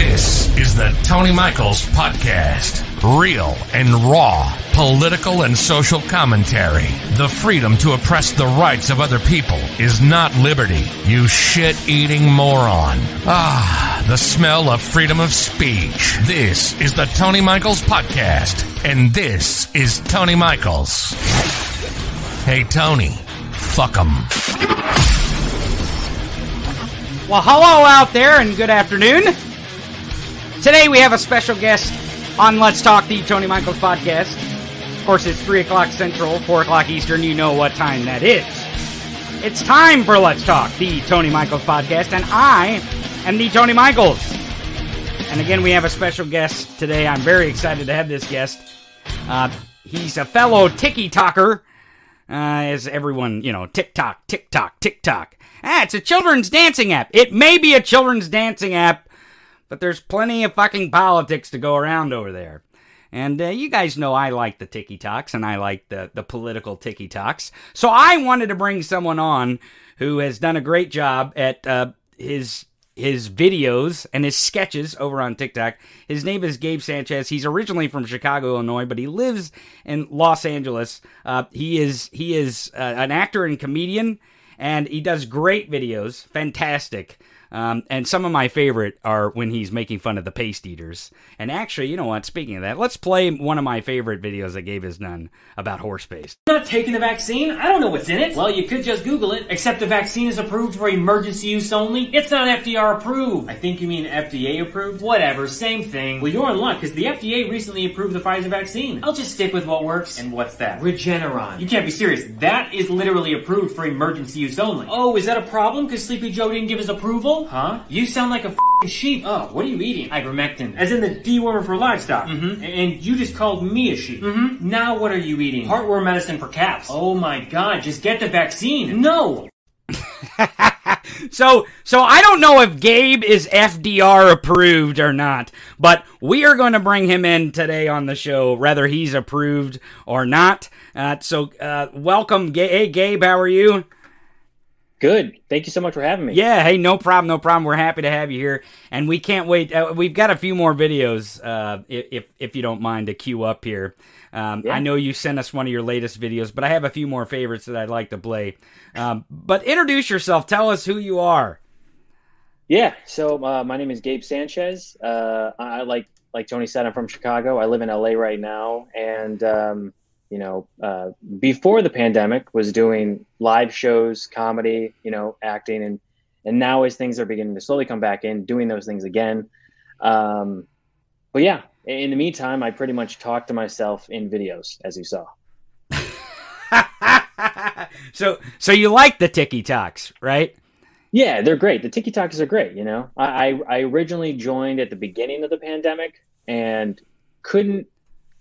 This is the Tony Michaels Podcast. Real and raw political and social commentary. The freedom to oppress the rights of other people is not liberty, you shit eating moron. Ah, the smell of freedom of speech. This is the Tony Michaels Podcast, and this is Tony Michaels. Hey, Tony, fuck 'em. Well, hello out there and good afternoon. Today we have a special guest on Let's Talk the Tony Michaels podcast. Of course, it's 3 o'clock Central, 4 o'clock Eastern. You know what time that is. It's time for Let's Talk the Tony Michaels podcast, and I am the Tony Michaels. And again, we have a special guest today. I'm very excited to have this guest. Uh, he's a fellow Tiki Talker, uh, as everyone, you know, TikTok, TikTok, TikTok. Ah, it's a children's dancing app. It may be a children's dancing app, but there's plenty of fucking politics to go around over there. And uh, you guys know I like the ticky talks and I like the, the political ticky talks. So I wanted to bring someone on who has done a great job at uh, his his videos and his sketches over on TikTok. His name is Gabe Sanchez. He's originally from Chicago, Illinois, but he lives in Los Angeles. Uh, he is he is uh, an actor and comedian, and he does great videos. Fantastic. Um, and some of my favorite are when he's making fun of the paste eaters. And actually, you know what? Speaking of that, let's play one of my favorite videos that Gabe has done about horse paste. I'm not taking the vaccine. I don't know what's in it. Well, you could just Google it. Except the vaccine is approved for emergency use only. It's not FDR approved. I think you mean FDA approved. Whatever, same thing. Well, you're in luck because the FDA recently approved the Pfizer vaccine. I'll just stick with what works. And what's that? Regeneron. You can't be serious. That is literally approved for emergency use only. Oh, is that a problem? Because Sleepy Joe didn't give his approval? Huh? You sound like a f***ing sheep. Oh, what are you eating? Ivermectin. As in the dewormer for livestock. Mm-hmm. And you just called me a sheep. Mm-hmm. Now what are you eating? Heartworm medicine for cats. Oh my god, just get the vaccine. No! so so I don't know if Gabe is FDR approved or not, but we are going to bring him in today on the show, whether he's approved or not. Uh, so uh, welcome, Ga- hey Gabe, how are you? Good. Thank you so much for having me. Yeah, hey, no problem, no problem. We're happy to have you here, and we can't wait. Uh, we've got a few more videos, uh, if if you don't mind, to queue up here. Um, Yeah. I know you sent us one of your latest videos, but I have a few more favorites that I'd like to play. Um, but introduce yourself. Tell us who you are. Yeah. So uh, my name is Gabe Sanchez. Uh, I I like like Tony said, I'm from Chicago. I live in LA right now, and um, you know, uh, before the pandemic, was doing live shows, comedy, you know, acting, and and now as things are beginning to slowly come back in, doing those things again. Um, but yeah, in the meantime, I pretty much talk to myself in videos, as you saw. so so you like the Tiki Talks, right? Yeah, they're great. The Tiki Talks are great. You know, I, I I originally joined at the beginning of the pandemic and couldn't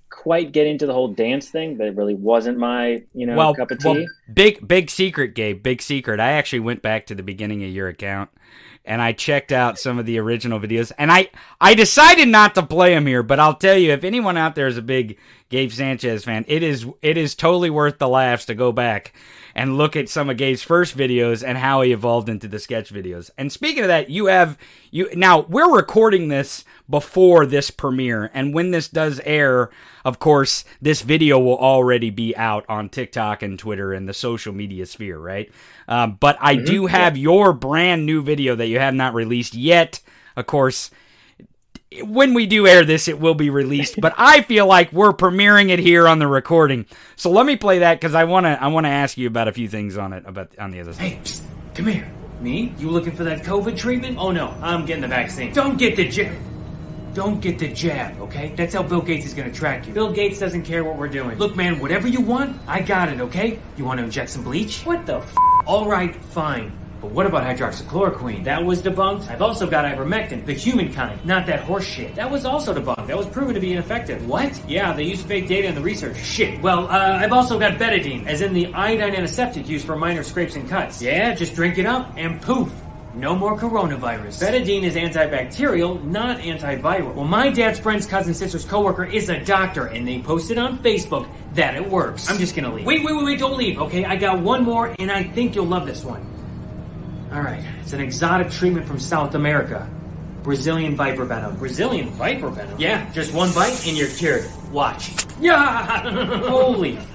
quite get into the whole dance thing, but it really wasn't my you know well, cup of tea. well, big big secret, Gabe. Big secret. I actually went back to the beginning of your account and I checked out some of the original videos, and I I decided not to play them here. But I'll tell you, if anyone out there is a big Gabe Sanchez fan, it is it is totally worth the laughs to go back and look at some of Gabe's first videos and how he evolved into the sketch videos. And speaking of that, you have you now we're recording this before this premiere, and when this does air, of course, this video will already be out on TikTok and Twitter and the social media sphere, right? Um, but I do have your brand new video that you have not released yet. Of course, when we do air this, it will be released. but I feel like we're premiering it here on the recording. So let me play that because I want to. I want to ask you about a few things on it about on the other side. Hey, psst, come here. Me? You looking for that COVID treatment? Oh no, I'm getting the vaccine. Don't get the jab. Don't get the jab, okay? That's how Bill Gates is gonna track you. Bill Gates doesn't care what we're doing. Look, man, whatever you want, I got it, okay? You want to inject some bleach? What the f? All right, fine. But what about hydroxychloroquine? That was debunked. I've also got ivermectin, the human kind, not that horse shit. That was also debunked. That was proven to be ineffective. What? Yeah, they used fake data in the research. Shit. Well, uh, I've also got betadine, as in the iodine antiseptic used for minor scrapes and cuts. Yeah, just drink it up and poof. No more coronavirus. Betadine is antibacterial, not antiviral. Well, my dad's friend's cousin sister's coworker is a doctor, and they posted on Facebook that it works. I'm just gonna leave. Wait, wait, wait, wait, don't leave, okay? I got one more, and I think you'll love this one. Alright, it's an exotic treatment from South America. Brazilian viper venom. Brazilian viper venom? Yeah, just one bite and you're cured. Watch. Yeah! Holy f-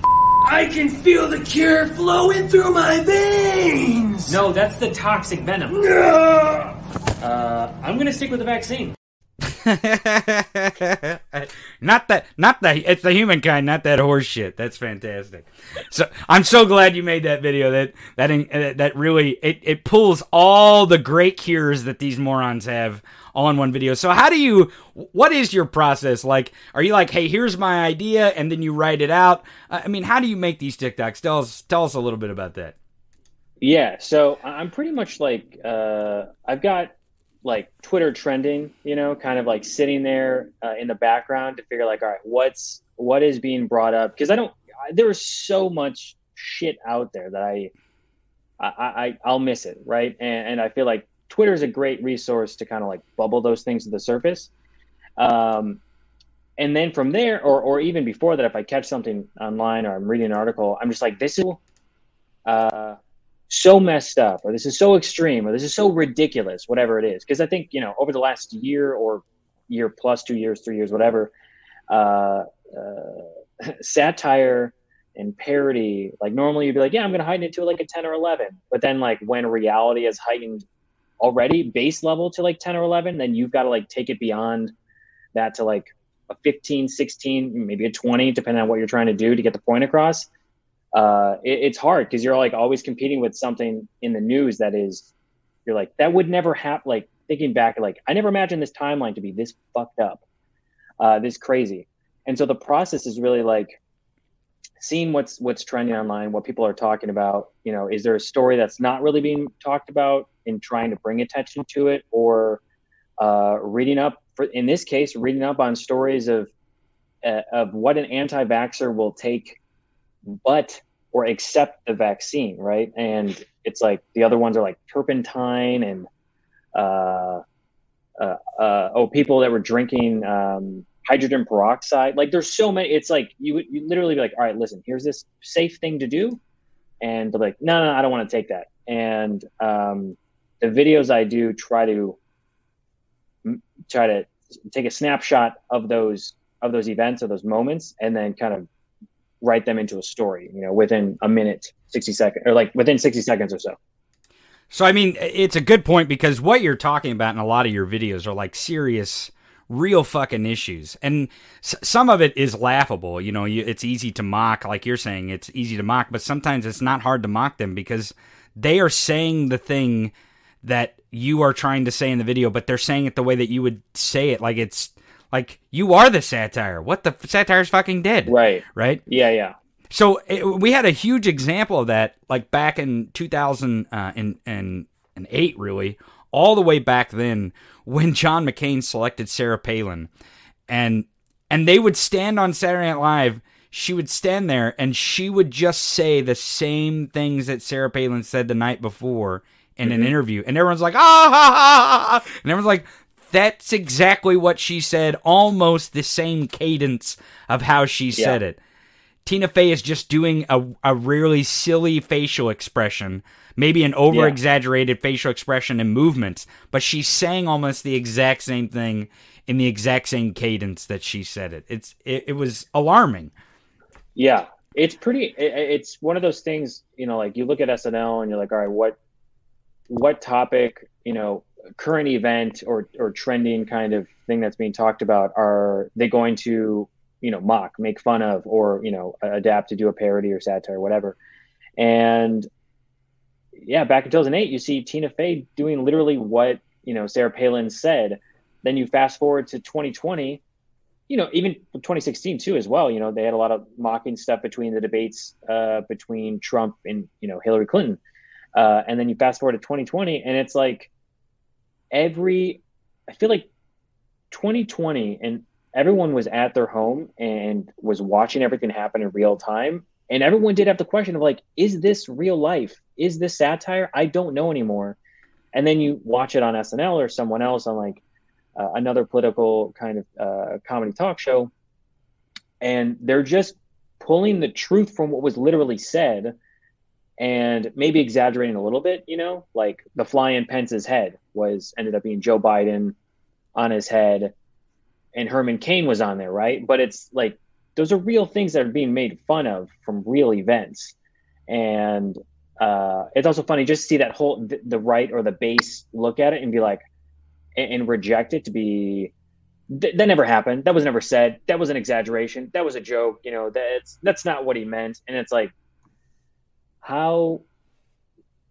I can feel the cure flowing through my veins! No, that's the toxic venom. Uh, I'm gonna stick with the vaccine. not that, not that. It's the humankind, not that horse shit. That's fantastic. So I'm so glad you made that video. That that uh, that really it it pulls all the great cures that these morons have all in one video. So how do you? What is your process like? Are you like, hey, here's my idea, and then you write it out? I mean, how do you make these TikToks? Tell us tell us a little bit about that. Yeah, so I'm pretty much like uh, I've got like Twitter trending, you know, kind of like sitting there uh, in the background to figure like, all right, what's what is being brought up? Because I don't, I, there is so much shit out there that I, I, I I'll miss it, right? And, and I feel like Twitter is a great resource to kind of like bubble those things to the surface. Um, and then from there, or or even before that, if I catch something online or I'm reading an article, I'm just like, this is. Uh, so messed up or this is so extreme or this is so ridiculous whatever it is. Because i think you know over the last year or year plus two years three years whatever uh, uh, satire and parody like normally you'd be like yeah i'm gonna heighten it to like a 10 or 11 but then like when reality is heightened already base level to like 10 or 11 then you've got to like take it beyond that to like a 15 16 maybe a 20 depending on what you're trying to do to get the point across uh, it, it's hard because you're like always competing with something in the news that is you're like that would never happen like thinking back like i never imagined this timeline to be this fucked up uh, this crazy. And so the process is really like seeing what's what's trending online what people are talking about you know is there a story that's not really being talked about and trying to bring attention to it or uh, reading up for in this case reading up on stories of uh, of what an anti-vaxxer will take but or accept the vaccine, right? And it's like the other ones are like turpentine and uh, uh, uh, oh, people that were drinking um, hydrogen peroxide. Like there's so many. It's like you would you literally be like, all right, listen, here's this safe thing to do, and they're like, no, no, I don't want to take that. And um, the videos I do try to try to take a snapshot of those of those events or those moments, and then kind of write them into a story, you know, within a minute, 60 seconds, or like within 60 seconds or so. So, I mean, it's a good point because what you're talking about in a lot of your videos are like serious, real fucking issues. And s- some of it is laughable. You know, you, it's easy to mock, like you're saying, it's easy to mock, but sometimes it's not hard to mock them because they are saying the thing that you are trying to say in the video, but they're saying it the way that you would say it. Like it's like you are the satire. What the satire's fucking dead. Right. Right. Yeah. Yeah. So it, we had a huge example of that, like back in 2008, really, all the way back then when John McCain selected Sarah Palin, and and they would stand on Saturday Night Live. She would stand there and she would just say the same things that Sarah Palin said the night before in mm-hmm. an interview, and everyone's like, ah, ha, ha, ha, and everyone's like, that's exactly what she said, almost the same cadence of how she said it. Tina Fey is just doing a, a really silly facial expression, maybe an over exaggerated yeah. facial expression and movements, but she's saying almost the exact same thing in the exact same cadence that she said it. It's it, it was alarming. Yeah, it's pretty. It, it's one of those things, you know, like you look at SNL and you're like, all right, what what topic, you know, current event or or trending kind of thing that's being talked about are they going to you know mock make fun of or you know adapt to do a parody or satire or whatever? And yeah back in 2008 you see tina fey doing literally what you know sarah palin said. Then you fast forward to 2020 you know even 2016 too as well you know they had a lot of mocking stuff between the debates uh, between trump and you know hillary clinton. Uh, and then you fast forward to 2020, and it's like every, I feel like 2020, and everyone was at their home and was watching everything happen in real time. And everyone did have the question of like, is this real life? Is this satire? I don't know anymore. And then you watch it on SNL or someone else on like uh, another political kind of uh, comedy talk show, and they're just pulling the truth from what was literally said and maybe exaggerating a little bit, you know, like the fly in Pence's head was ended up being Joe Biden on his head and Herman Cain was on there, right? But it's like those are real things that are being made fun of from real events. And uh, it's also funny just to see that whole the right or the base look at it and be like and, and reject it to be th- that never happened. That was never said. That was an exaggeration. That was a joke. You know, that's that's not what he meant. And it's like how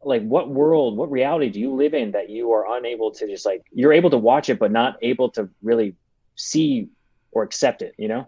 like what world what reality do you live in that you are unable to just like you're able to watch it but not able to really see or accept it you know?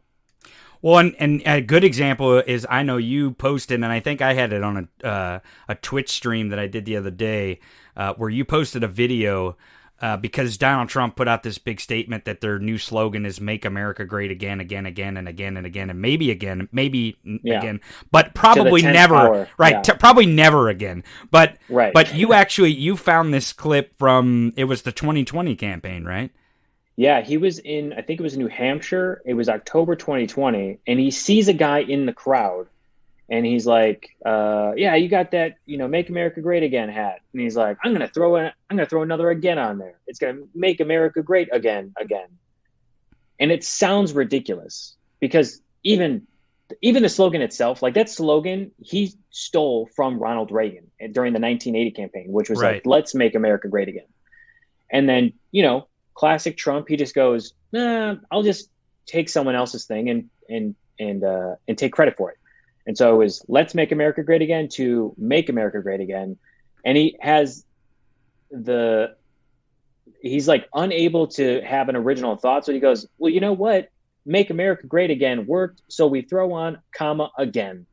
Well and, and a good example is i know you posted and i think i had it on a uh, a twitch stream that i did the other day uh, where you posted a video uh, because Donald Trump put out this big statement that their new slogan is "Make America Great Again, Again, Again, and Again and Again, and maybe again, maybe yeah. again, but probably never, right? Yeah. Probably never again. But right. but you actually you found this clip from it was the 2020 campaign, right? Yeah, he was in I think it was New Hampshire. It was October 2020, and he sees a guy in the crowd and he's like, uh, "Yeah, you got that, you know, make America great again hat." And he's like, "I'm gonna throw it. I'm gonna throw another again on there. It's gonna make America great again, again." And it sounds ridiculous because even even the slogan itself, like that slogan, he stole from Ronald Reagan during the 1980 campaign, which was right. like, "Let's make America great again." And then, you know, classic Trump, he just goes, "Nah, I'll just take someone else's thing and and and uh, and take credit for it." And so it was let's make America great again to make America great again. And he has the he's like unable to have an original thought. So he goes, Well, you know what? Make America great again worked. So we throw on comma again.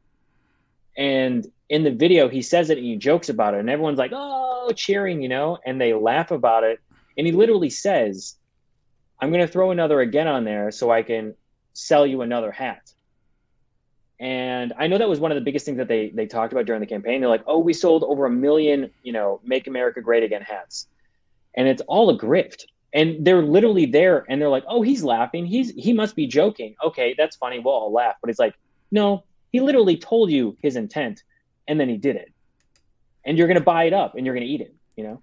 And in the video, he says it and he jokes about it, and everyone's like, oh, cheering, you know, and they laugh about it. And he literally says, I'm going to throw another again on there so I can sell you another hat. And I know that was one of the biggest things that they they talked about during the campaign. They're like, "Oh, we sold over a million, you know, Make America Great Again hats," and it's all a grift. And they're literally there, and they're like, "Oh, he's laughing. He's he must be joking. Okay, that's funny. We'll all laugh." But it's like, no, he literally told you his intent, and then he did it, and you're gonna buy it up, and you're gonna eat it. You know?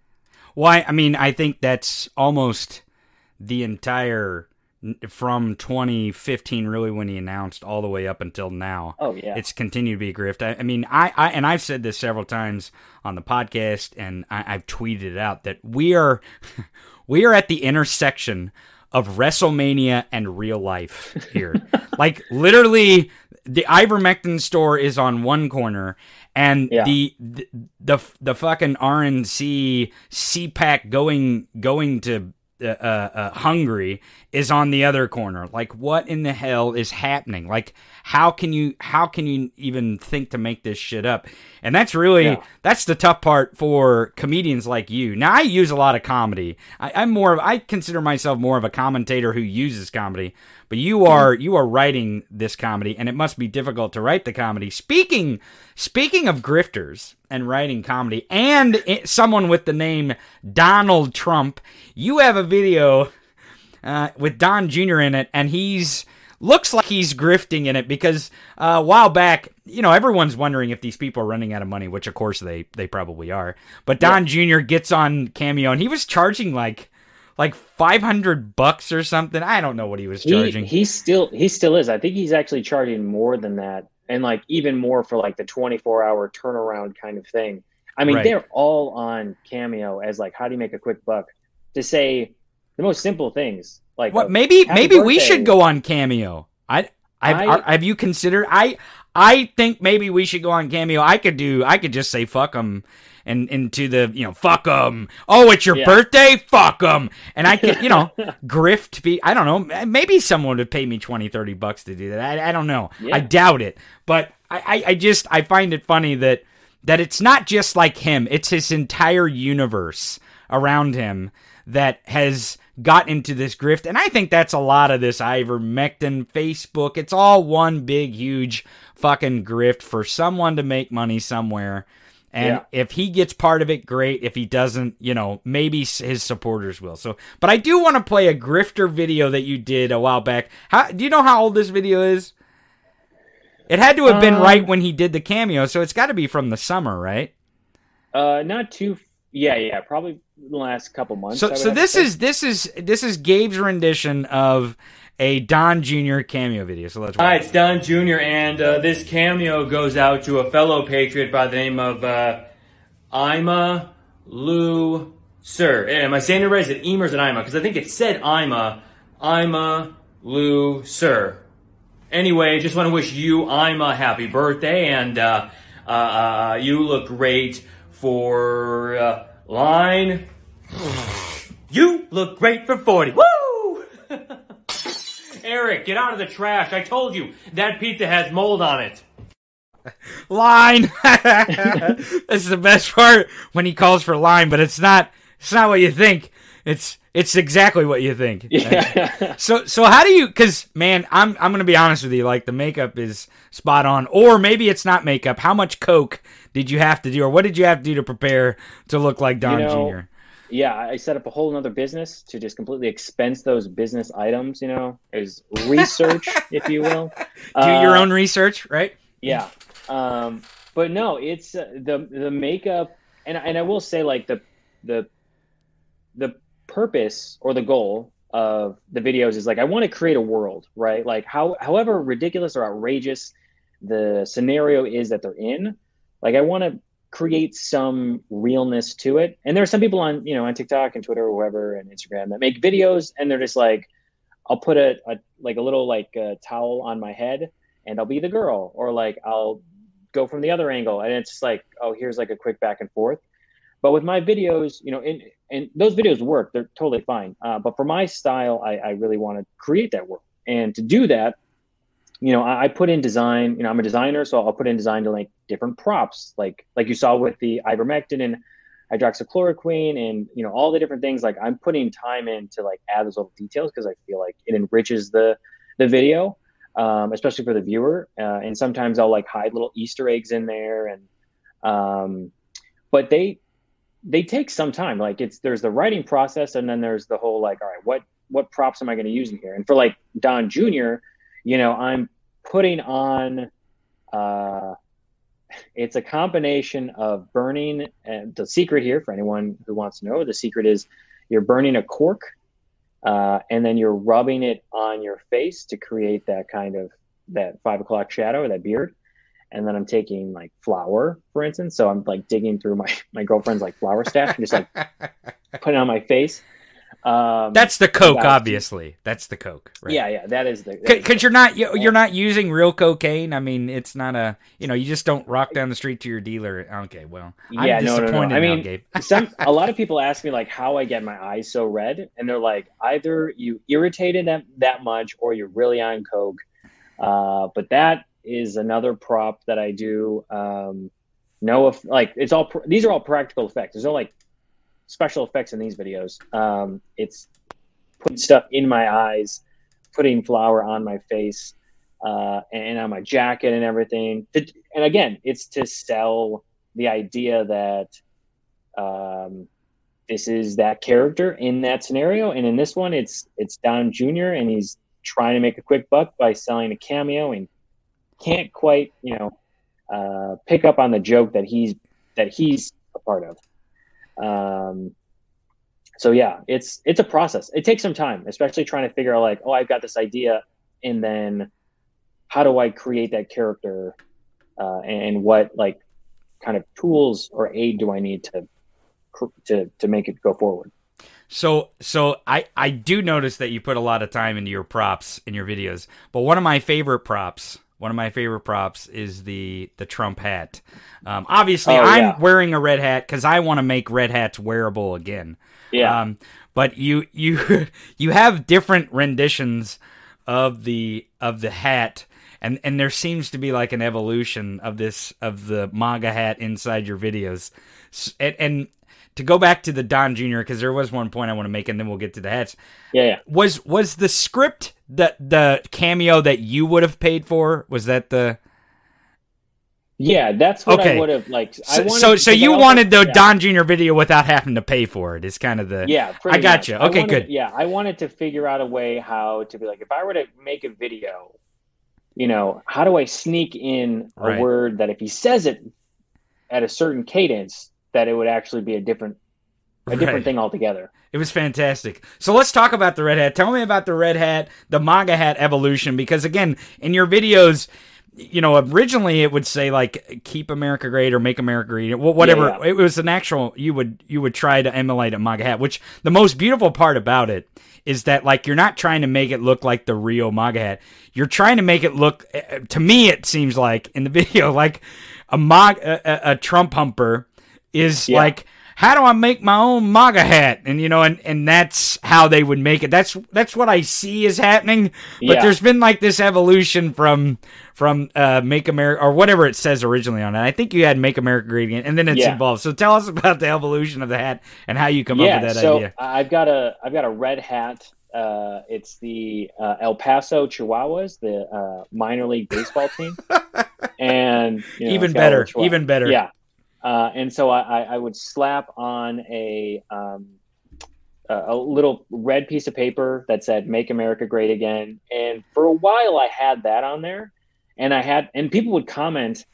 Why? I mean, I think that's almost the entire from 2015 really when he announced all the way up until now. Oh yeah. It's continued to be a grift. I, I mean I, I and i've said this several times on the podcast and I, have tweeted it out that we are we are at the intersection of wrestlemania and real life here. Like literally the ivermectin store is on one corner and yeah. the, the the the fucking RNC CPAC going going to uh, uh, uh, Hungary is on the other corner. Like, what in the hell is happening? Like, how can you how can you even think to make this shit up? And that's really yeah. that's the tough part for comedians like you. Now, I use a lot of comedy. I, I'm more of I consider myself more of a commentator who uses comedy. But you are you are writing this comedy, and it must be difficult to write the comedy. Speaking speaking of grifters and writing comedy, and someone with the name Donald Trump, you have a video uh, with Don Jr. in it, and he's looks like he's grifting in it because uh, a while back, you know, everyone's wondering if these people are running out of money, which of course they they probably are. But Don yeah. Jr. gets on Cameo, and he was charging like like 500 bucks or something. I don't know what he was charging. He, he still he still is. I think he's actually charging more than that and like even more for like the 24 hour turnaround kind of thing. I mean, right. they're all on Cameo as like how do you make a quick buck to say the most simple things. Like what? Uh, maybe maybe birthday. we should go on Cameo. I I've, I, have you considered? I I think maybe we should go on Cameo. I could do. I could just say fuck them and into the you know fuck them. Oh, it's your yeah. birthday, fuck them. And I could you know grift. Be I don't know. Maybe someone would pay me 20, 30 bucks to do that. I, I don't know. Yeah. I doubt it. But I, I, I just I find it funny that that it's not just like him; it's his entire universe around him that has got into this grift. And I think that's a lot of this ivermectin, Facebook. It's all one big, huge fucking grift for someone to make money somewhere. And Yeah. if he gets part of it, great. If he doesn't, you know, maybe his supporters will. So, but I do want to play a grifter video that you did a while back. How do you know how old this video is? It had to have been Um, right when he did the cameo, so it's got to be from the summer, right? Uh, not too. Yeah, yeah, probably the last couple months. So, so this is this is this is Gabe's rendition of a Don Jr. cameo video. So let's Hi, it's Don Jr., and uh, this cameo goes out to a fellow patriot by the name of uh, Ima Lou Sir. Am I saying it right? Is it Emer or is it Ima? Because I think it said Ima. Ima Lou Sir. Anyway, just want to wish you Ima happy birthday, and uh, uh, uh, you look great for uh, line. You look great for 40. Woo! Eric, get out of the trash. I told you that pizza has mold on it. line. this is the best part when he calls for line, but it's not. It's not what you think. It's it's exactly what you think. Yeah. So so how do you? Because man, I'm I'm gonna be honest with you. Like the makeup is spot on, or maybe it's not makeup. How much coke did you have to do, or what did you have to do to prepare to look like Don You know, Jr.? Yeah, I set up a whole nother business to just completely expense those business items. You know, is research, if you will. Do your Uh, own research, right? Yeah. Um, but no, it's uh, the the makeup, and and I will say like the the the purpose or the goal of the videos is like I want to create a world, right? Like how however ridiculous or outrageous the scenario is that they're in, like I want to create some realness to it. And there are some people on you know on TikTok and Twitter or whoever and Instagram that make videos and they're just like, I'll put a, a like a little like uh towel on my head and I'll be the girl, or like I'll go from the other angle, and it's like, oh, here's like a quick back and forth. But with my videos, you know, and and those videos work; they're totally fine. Uh, but for my style, I, I really want to create that work, and to do that, you know, I, I put in design. You know, I'm a designer, so I'll put in design to like different props, like like you saw with the ivermectin and hydroxychloroquine, and you know all the different things. Like I'm putting time in to like add those little details because I feel like it enriches the the video um, especially for the viewer. Uh, and sometimes I'll like hide little Easter eggs in there, and um, but they they take some time. Like it's there's the writing process, and then there's the whole like, all right, what what props am I going to use in here? And for like Don Jr., you know, I'm putting on. Uh, it's a combination of burning. And the secret here, for anyone who wants to know, the secret is you're burning a cork uh, and then you're rubbing it on your face to create that kind of that five o'clock shadow or that beard and then i'm taking like flour for instance so i'm like digging through my my girlfriend's like flour stash and just like putting it on my face um That's the coke, about- obviously. That's the coke. Right? yeah yeah that is the because you're not you- you're not using real cocaine. I mean, it's not a you know you just don't rock down the street to your dealer. Okay, well, Yeah, I'm no, no, no. disappointed I now, mean, Gabe. some a lot of people ask me like how I get my eyes so red, and they're like either you irritated that that much or you're really on coke. Uh, but that is another prop that I do. Um, no, if like it's all these are all practical effects. There's no like special effects in these videos. Um, it's putting stuff in my eyes, putting flour on my face, uh, and on my jacket and everything. And again, it's to sell the idea that um, this is that character in that scenario, and in this one, it's it's Don Jr. and he's trying to make a quick buck by selling a cameo and can't quite, you know, uh, pick up on the joke that he's that he's a part of. Um, so yeah, it's it's a process. It takes some time, especially trying to figure out like, oh, I've got this idea, and then how do I create that character, uh, and what like kind of tools or aid do I need to to to make it go forward? So so I I do notice that you put a lot of time into your props in your videos. But one of my favorite props, one of my favorite props is the the Trump hat. Um, obviously, Oh, I'm yeah. wearing a red hat because I want to make red hats wearable again. Yeah, Um, but you you you have different renditions of the of the hat, and and there seems to be like an evolution of this of the MAGA hat inside your videos, and, and to go back to the Don Jr. because there was one point I want to make, and then we'll get to the hats. Yeah, yeah. Was was the script the the cameo that you would have paid for? Was that the yeah, that's what Okay. I would have like. so? I wanted, so, so you wanted the yeah. Don Jr. video without having to pay for it. Is kind of the Yeah, I got much. you. Okay, wanted- good. Yeah, I wanted to figure out a way how to be like, if I were to make a video, you know, how do I sneak in a Right. word that if he says it at a certain cadence, that it would actually be a different, a different Right. thing altogether. It was fantastic. So let's talk about the red hat. Tell me about the red hat, the MAGA hat evolution, because again, in your videos, you know, originally it would say like "Keep America Great" or "Make America Great," whatever. Yeah, yeah. It was an actual. You would you would try to emulate a MAGA hat. Which the most beautiful part about it is that like you're not trying to make it look like the real MAGA hat. You're trying to make it look. uh, To me, it seems like in the video like a a, a Trump humper is Yeah. like how do I make my own MAGA hat? And you know, and, and that's how they would make it. That's that's what I see is happening. But Yeah. there's been like this evolution from from uh, Make America or whatever it says originally on it. I think you had Make America Great Again, and then it's Yeah. involved. So tell us about the evolution of the hat and how you come yeah, up with that so idea. I've got a I've got a red hat. Uh, it's the uh, El Paso Chihuahuas, the uh, minor league baseball team, and you know, even it's got a little better, even better. Yeah. Uh, and so I, I- would slap on a um, a little red piece of paper that said "Make America Great Again," and for a while I had that on there, and I had and people would comment,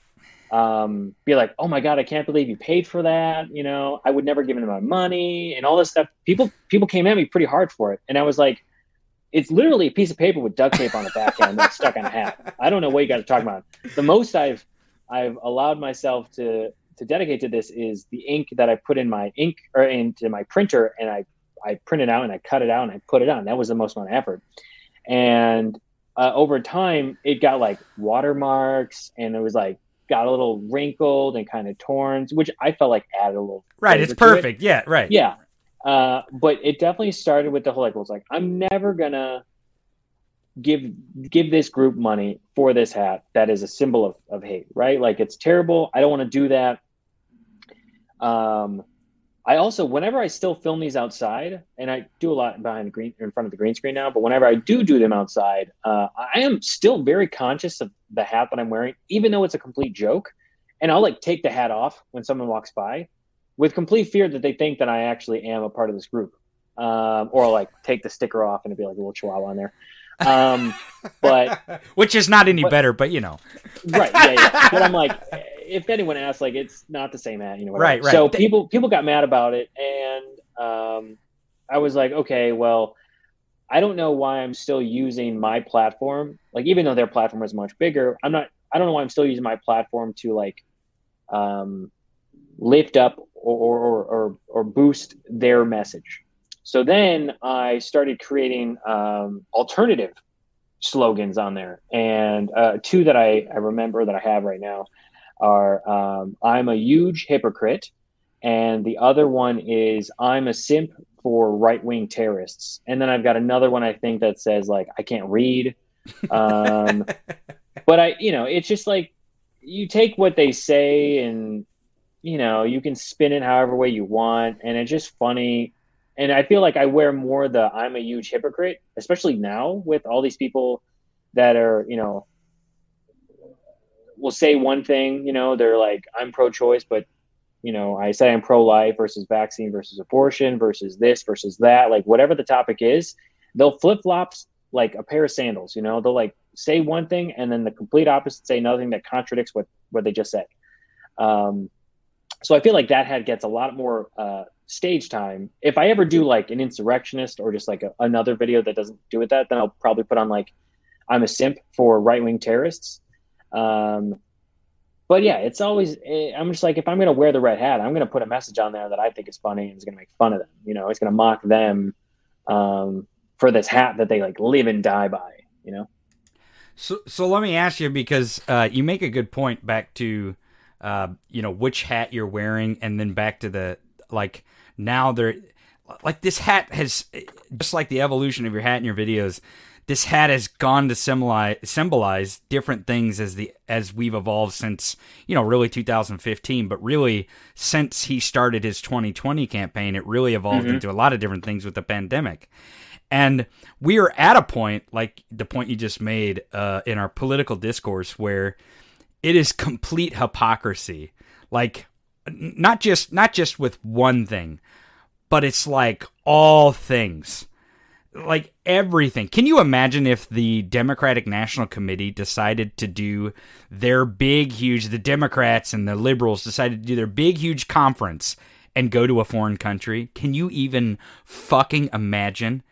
um, be like, "Oh my god, I can't believe you paid for that!" You know, I would never give them my money and all this stuff. People people came at me pretty hard for it, and I was like. It's literally a piece of paper with duct tape on the back end that's stuck on a hat. I don't know what you guys are talking about. The most I've I've allowed myself to to dedicate to this is the ink that I put in my ink or into my printer and I I print it out and I cut it out and I put it on. That was the most amount of effort. And uh, over time, it got like watermarks and it was like got a little wrinkled and kind of torn, which I felt like added a little. right. It's to it. perfect. Yeah. Right. Yeah. Uh, but it definitely started with the whole like, well, it's like I'm never gonna give give this group money for this hat that is a symbol of, of hate, right? Like it's terrible. I don't want to do that. Um, I also, whenever I still film these outside, and I do a lot behind the green in front of the green screen now, but whenever I do do them outside, uh, I am still very conscious of the hat that I'm wearing, even though it's a complete joke. And I'll like take the hat off when someone walks by, with complete fear that they think that I actually am a part of this group, um, or like take the sticker off and it'd be like a little chihuahua on there. Um, but Which is not any But- better, but you know. right, yeah, yeah. But I'm like, if anyone asks, like, it's not the same hat, you know. whatever. Right, right. So They- people people got mad about it, and um, I was like, okay, well, I don't know why I'm still using my platform. Like, even though their platform is much bigger, I'm not. I don't know why I'm still using my platform to like um, lift up or or, or or boost their message. So then I started creating um, alternative slogans on there, and uh, two that I, I remember that I have right now are um, "I'm a huge hypocrite," and the other one is "I'm a simp for right wing terrorists." And then I've got another one I think that says like "I can't read," um, but I you know it's just like you take what they say and you know you can spin it however way you want, and it's just funny and I feel like I wear more the I'm a huge hypocrite, especially now with all these people that are, you know, will say one thing, you know, they're like, I'm pro choice, but, you know, I say I'm pro life versus vaccine versus abortion versus this versus that, like whatever the topic is, they'll flip flops like a pair of sandals, you know, they'll like say one thing and then the complete opposite say nothing that contradicts what, what they just said. Um, so I feel like that head gets a lot more uh, stage time. If I ever do like an insurrectionist or just like a, another video that doesn't do with that, then I'll probably put on like I'm a simp for right wing terrorists. Um, but yeah, it's always eh, I'm just like if I'm gonna wear the red hat, I'm gonna put a message on there that I think is funny and is gonna make fun of them. You know, it's gonna mock them um, for this hat that they like live and die by. You know. So, so let me ask you because uh, you make a good point back to, uh, you know, which hat you're wearing, and then back to the like now they're like this hat has just like the evolution of your hat in your videos. This hat has gone to symbolize, symbolize different things as the as we've evolved since you know really 2015 but really since he started his 2020 campaign it really evolved Mm-hmm. into a lot of different things with the pandemic. And we are at a point like the point you just made uh, in our political discourse where it is complete hypocrisy. Like not just not just with one thing but it's like all things like everything. Can you imagine if the Democratic National Committee decided to do their big, huge, the Democrats and the liberals decided to do their big, huge conference and go to a foreign country? Can you even fucking imagine?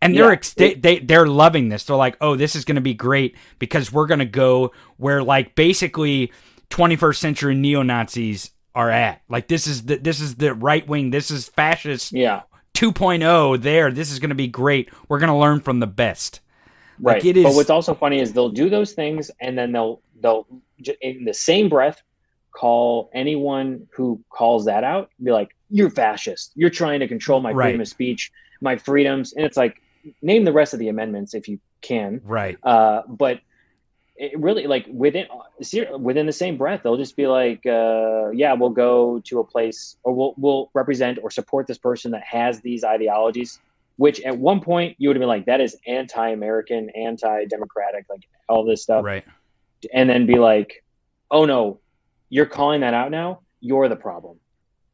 And they're ex- they, they they're loving this. They're like, "Oh, this is going to be great because we're going to go where like basically 21st century neo-Nazis are at. Like this is the this is the right wing, this is fascist Yeah. 2.0 there. This is going to be great. We're going to learn from the best. Right. Like, it is- But what's also funny is they'll do those things and then they'll they'll in the same breath call anyone who calls that out be like you're fascist. You're trying to control my Right. freedom of speech, my freedoms and it's like name the rest of the amendments if you can. Right. Uh but it really like within within the same breath they'll just be like uh, yeah we'll go to a place or we'll, we'll represent or support this person that has these ideologies which at one point you would have been like that is anti-american anti-democratic like all this stuff. Right. and then be like oh no you're calling that out now? You're the problem.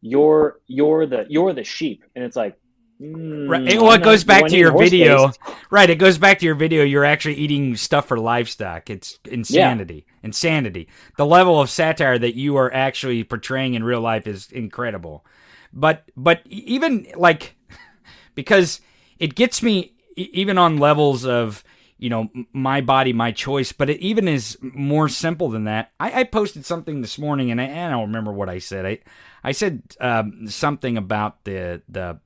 You're you're the you're the sheep. And it's like mm, Right. Well, it goes back to your video. horse-based. Right. It goes back to your video. You're actually eating stuff for livestock. It's insanity. Insanity. The level of satire that you are actually portraying in real life is incredible. But but even like because it gets me even on levels of you know my body my choice but it even is more simple than that i, I posted something this morning and I, I don't remember what i said i i said um, something about the the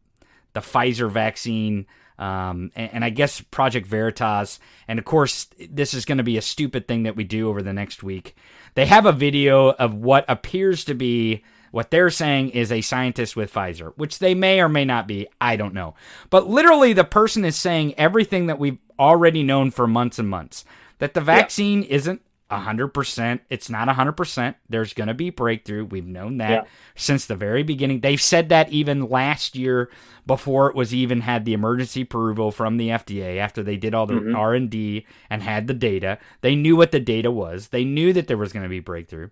the pfizer vaccine um, and, and i guess project veritas and of course this is going to be a stupid thing that we do over the next week they have a video of what appears to be what they're saying is a scientist with Pfizer, which they may or may not be. I don't know. But literally, the person is saying everything that we've already known for months and months that the vaccine isn't Mm-hmm. 100%. It's not 100%. There's going to be breakthrough. We've known that Yeah. since the very beginning. They've said that even last year before it was even had the emergency approval from the FDA after they did all the mm-hmm. R&D and had the data. They knew what the data was. They knew that there was going to be breakthrough.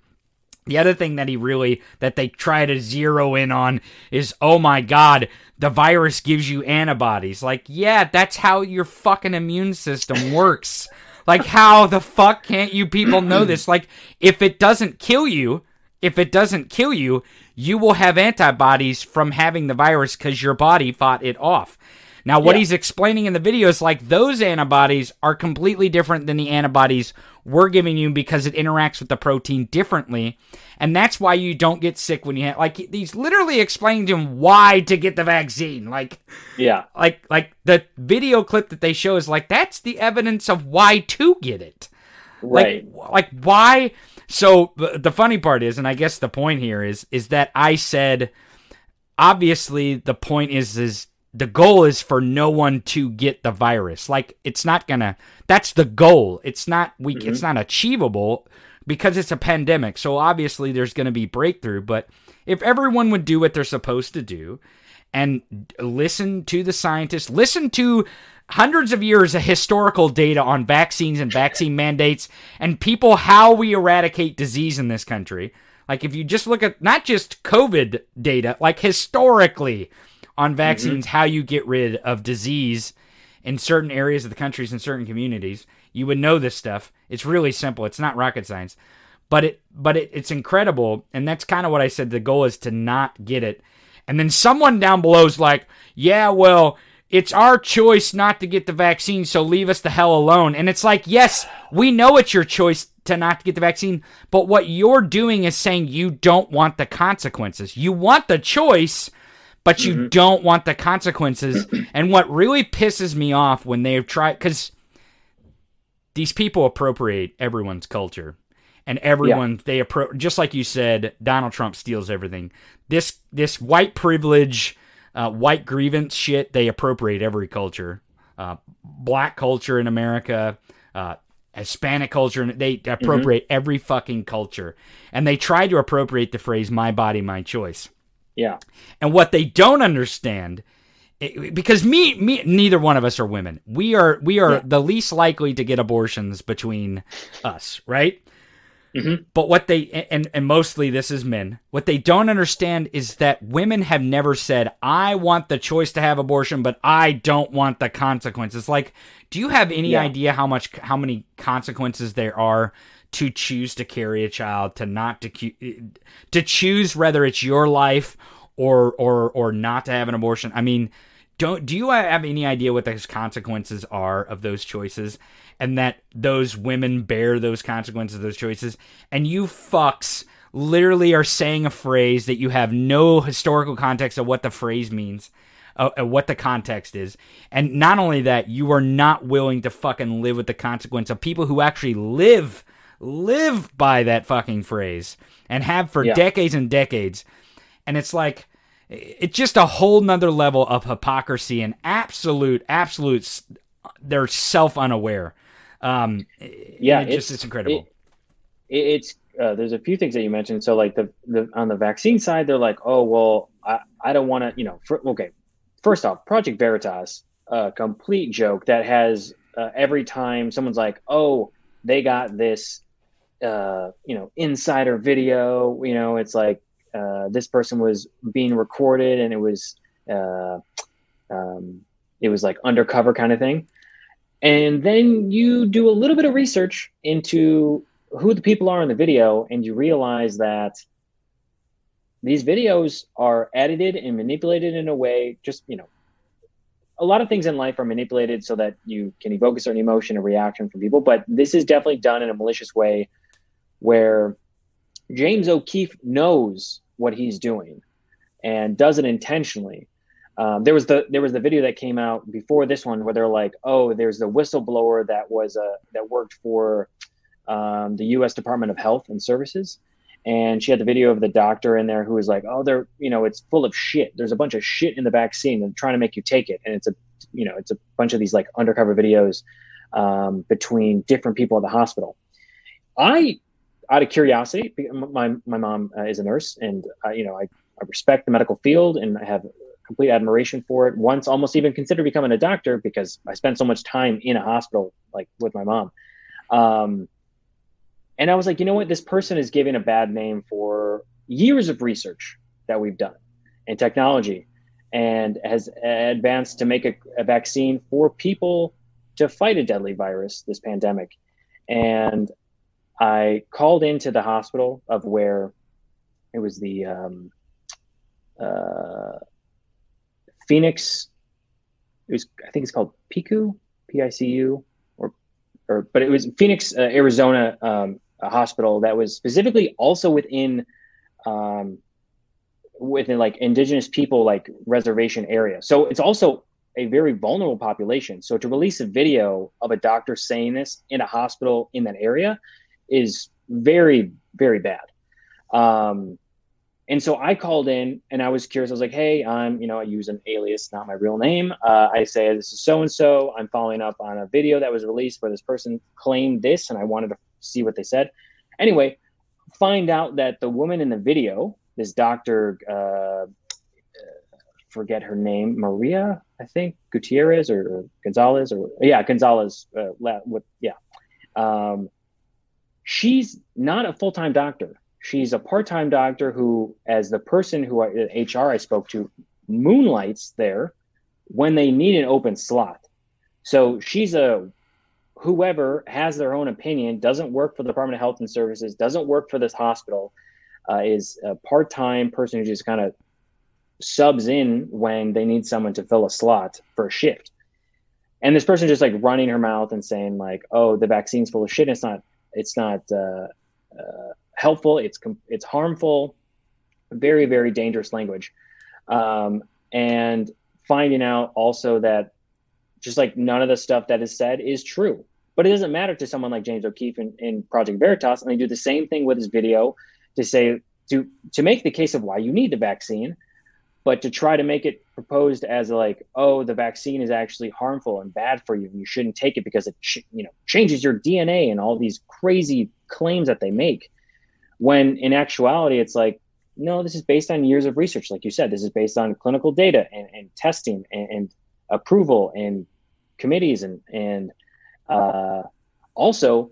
The other thing that he really that they try to zero in on is oh my god, the virus gives you antibodies. Like, yeah, that's how your fucking immune system works. like how the fuck can't you people know this? Like if it doesn't kill you, if it doesn't kill you, you will have antibodies from having the virus cuz your body fought it off. Now, what Yeah. he's explaining in the video is like those antibodies are completely different than the antibodies we're giving you because it interacts with the protein differently. And that's why you don't get sick when you have, like, he's literally explaining to him why to get the vaccine. Like, yeah like, like the video clip that they show is like, that's the evidence of why to get it. right Like, like why? So the, the funny part is, and I guess the point here is, is that I said, obviously the point is, is the goal is for no one to get the virus. Like it's not gonna. That's the goal. It's not we. Mm-hmm. It's not achievable because it's a pandemic. So obviously there's gonna be breakthrough. But if everyone would do what they're supposed to do and listen to the scientists, listen to hundreds of years of historical data on vaccines and vaccine mandates and people how we eradicate disease in this country. Like if you just look at not just COVID data, like historically on mm-hmm. vaccines, how you get rid of disease in certain areas of the countries and certain communities, you would know this stuff. It's really simple. It's not rocket science. But it but it, it's incredible, and that's kind of what I said. The goal is to not get it. And then someone down below is like, yeah, well, it's our choice not to get the vaccine, so leave us the hell alone. And it's like, yes, we know it's your choice to not get the vaccine, but what you're doing is saying you don't want the consequences. You want the choice, but you don't want the consequences. and what really pisses me off when they've tried, because these people appropriate everyone's culture and everyone they appro just like you said donald trump steals everything this this white privilege uh, white grievance shit they appropriate every culture uh, black culture in America, uh, Hispanic culture, and they appropriate mm-hmm. every fucking culture. And they try to appropriate the phrase "my body, my choice." Yeah. And what they don't understand because me me neither one of us are women. We are we are yeah. the least likely to get abortions between us, right? Mm-hmm. But what they and and mostly this is men. What they don't understand is that women have never said, "I want the choice to have abortion, but I don't want the consequences." Like, do you have any yeah. idea how much how many consequences there are to choose to carry a child, to not to to choose whether it's your life or or or not to have an abortion. I mean, don't do you have any idea what those consequences are of those choices? And that those women bear those consequences of those choices? And you fucks literally are saying a phrase that you have no historical context of what the phrase means uh, uh, what the context is. And not only that you are not willing to fucking live with the consequence of people who actually live live by that fucking phrase and have for yeah. decades and decades. And it's like it's just a whole nother level of hypocrisy and absolute absolute they're self unaware um yeah it just it's incredible. it, it's uh, there's a few things that you mentioned. So like the, the on the vaccine side they're like oh well i, I don't want to you know for, okay. First off project veritas a complete joke that has uh, every time someone's like oh they got this uh you know insider video you know it's like uh, this person was being recorded and it was uh, um, it was like undercover kind of thing. And then you do a little bit of research into who the people are in the video and you realize that these videos are edited and manipulated in a way just you know a lot of things in life are manipulated so that you can evoke a certain emotion or reaction from people but this is definitely done in a malicious way where james o'keefe knows what he's doing and does it intentionally. Um, there was the there was the video that came out before this one where they're like, oh, there's the whistleblower that was uh, that worked for um, the U.S. Department of Health and Services, and she had the video of the doctor in there who was like, oh, they're you know it's full of shit. There's a bunch of shit in the vaccine and trying to make you take it, and it's a you know it's a bunch of these like undercover videos um, between different people at the hospital. I out of curiosity, my my mom uh, is a nurse, and uh, you know I, I respect the medical field, and I have complete admiration for it. Once, almost even considered becoming a doctor because I spent so much time in a hospital, like with my mom. Um, and I was like, you know what? This person is giving a bad name for years of research that we've done and technology, and has advanced to make a, a vaccine for people to fight a deadly virus, this pandemic. And I called into the hospital of where it was the um, uh, Phoenix. It was I think it's called PICU, P-I-C-U, or or but it was Phoenix, uh, Arizona um, hospital that was specifically also within um, within like indigenous people like reservation area. So it's also a very vulnerable population. So to release a video of a doctor saying this in a hospital in that area is very very bad. Um, and so I called in and I was curious. I was like, "Hey, I'm you know I use an alias, not my real name. Uh, I say this is so and so. I'm following up on a video that was released where this person claimed this, and I wanted to see what they said. Anyway, find out that the woman in the video, this doctor, uh, forget her name, Maria, I think Gutierrez or, or Gonzalez or yeah Gonzalez. Uh, yeah. Um, she's not a full time doctor. She's a part time doctor who, as the person who I, HR I spoke to, moonlights there when they need an open slot. So she's a whoever has their own opinion, doesn't work for the Department of Health and Services, doesn't work for this hospital, uh, is a part time person who just kind of subs in when they need someone to fill a slot for a shift. And this person just like running her mouth and saying like, "Oh, the vaccine's full of shit." And it's not it's not uh, uh, helpful. It's it's harmful. Very very dangerous language, um, and finding out also that just like none of the stuff that is said is true. But it doesn't matter to someone like James O'Keefe in, in Project Veritas, and they do the same thing with his video to say to to make the case of why you need the vaccine, but to try to make it proposed as like, oh, the vaccine is actually harmful and bad for you, and you shouldn't take it because it ch- you know changes your DNA and all these crazy claims that they make. When in actuality, it's like, no, this is based on years of research, like you said. This is based on clinical data and, and testing and, and, approval and committees and and uh, also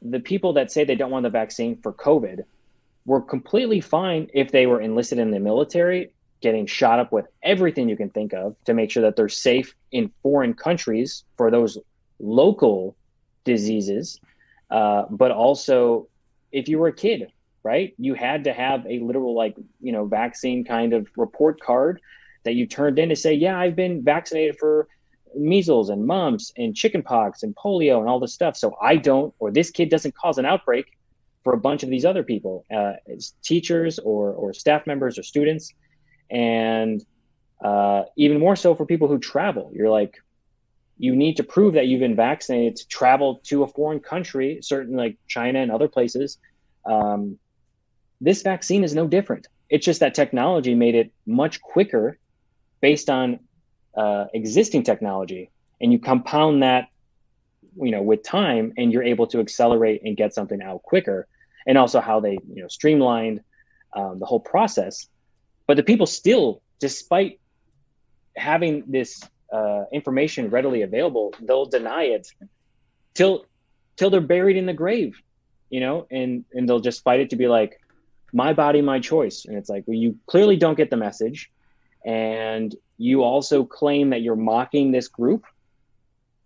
the people that say they don't want the vaccine for COVID were completely fine if they were enlisted in the military getting shot up with everything you can think of to make sure that they're safe in foreign countries for those local diseases. Uh, but also, if you were a kid, right, you had to have a literal, like, you know, vaccine kind of report card that you turned in to say, yeah, I've been vaccinated for measles and mumps and chickenpox and polio and all this stuff. So I don't, or this kid doesn't cause an outbreak for a bunch of these other people, uh, teachers or, or staff members or students and uh, even more so for people who travel. You're like, you need to prove that you've been vaccinated to travel to a foreign country, certain like China and other places. Um, this vaccine is no different. It's just that technology made it much quicker based on uh, existing technology, and you compound that, you know, with time, and you're able to accelerate and get something out quicker. And also how they, you know, streamlined um, the whole process but the people still, despite having this uh, information readily available, they'll deny it till till they're buried in the grave, you know, and and they'll just fight it to be like, my body, my choice. And it's like, well, you clearly don't get the message, and you also claim that you're mocking this group.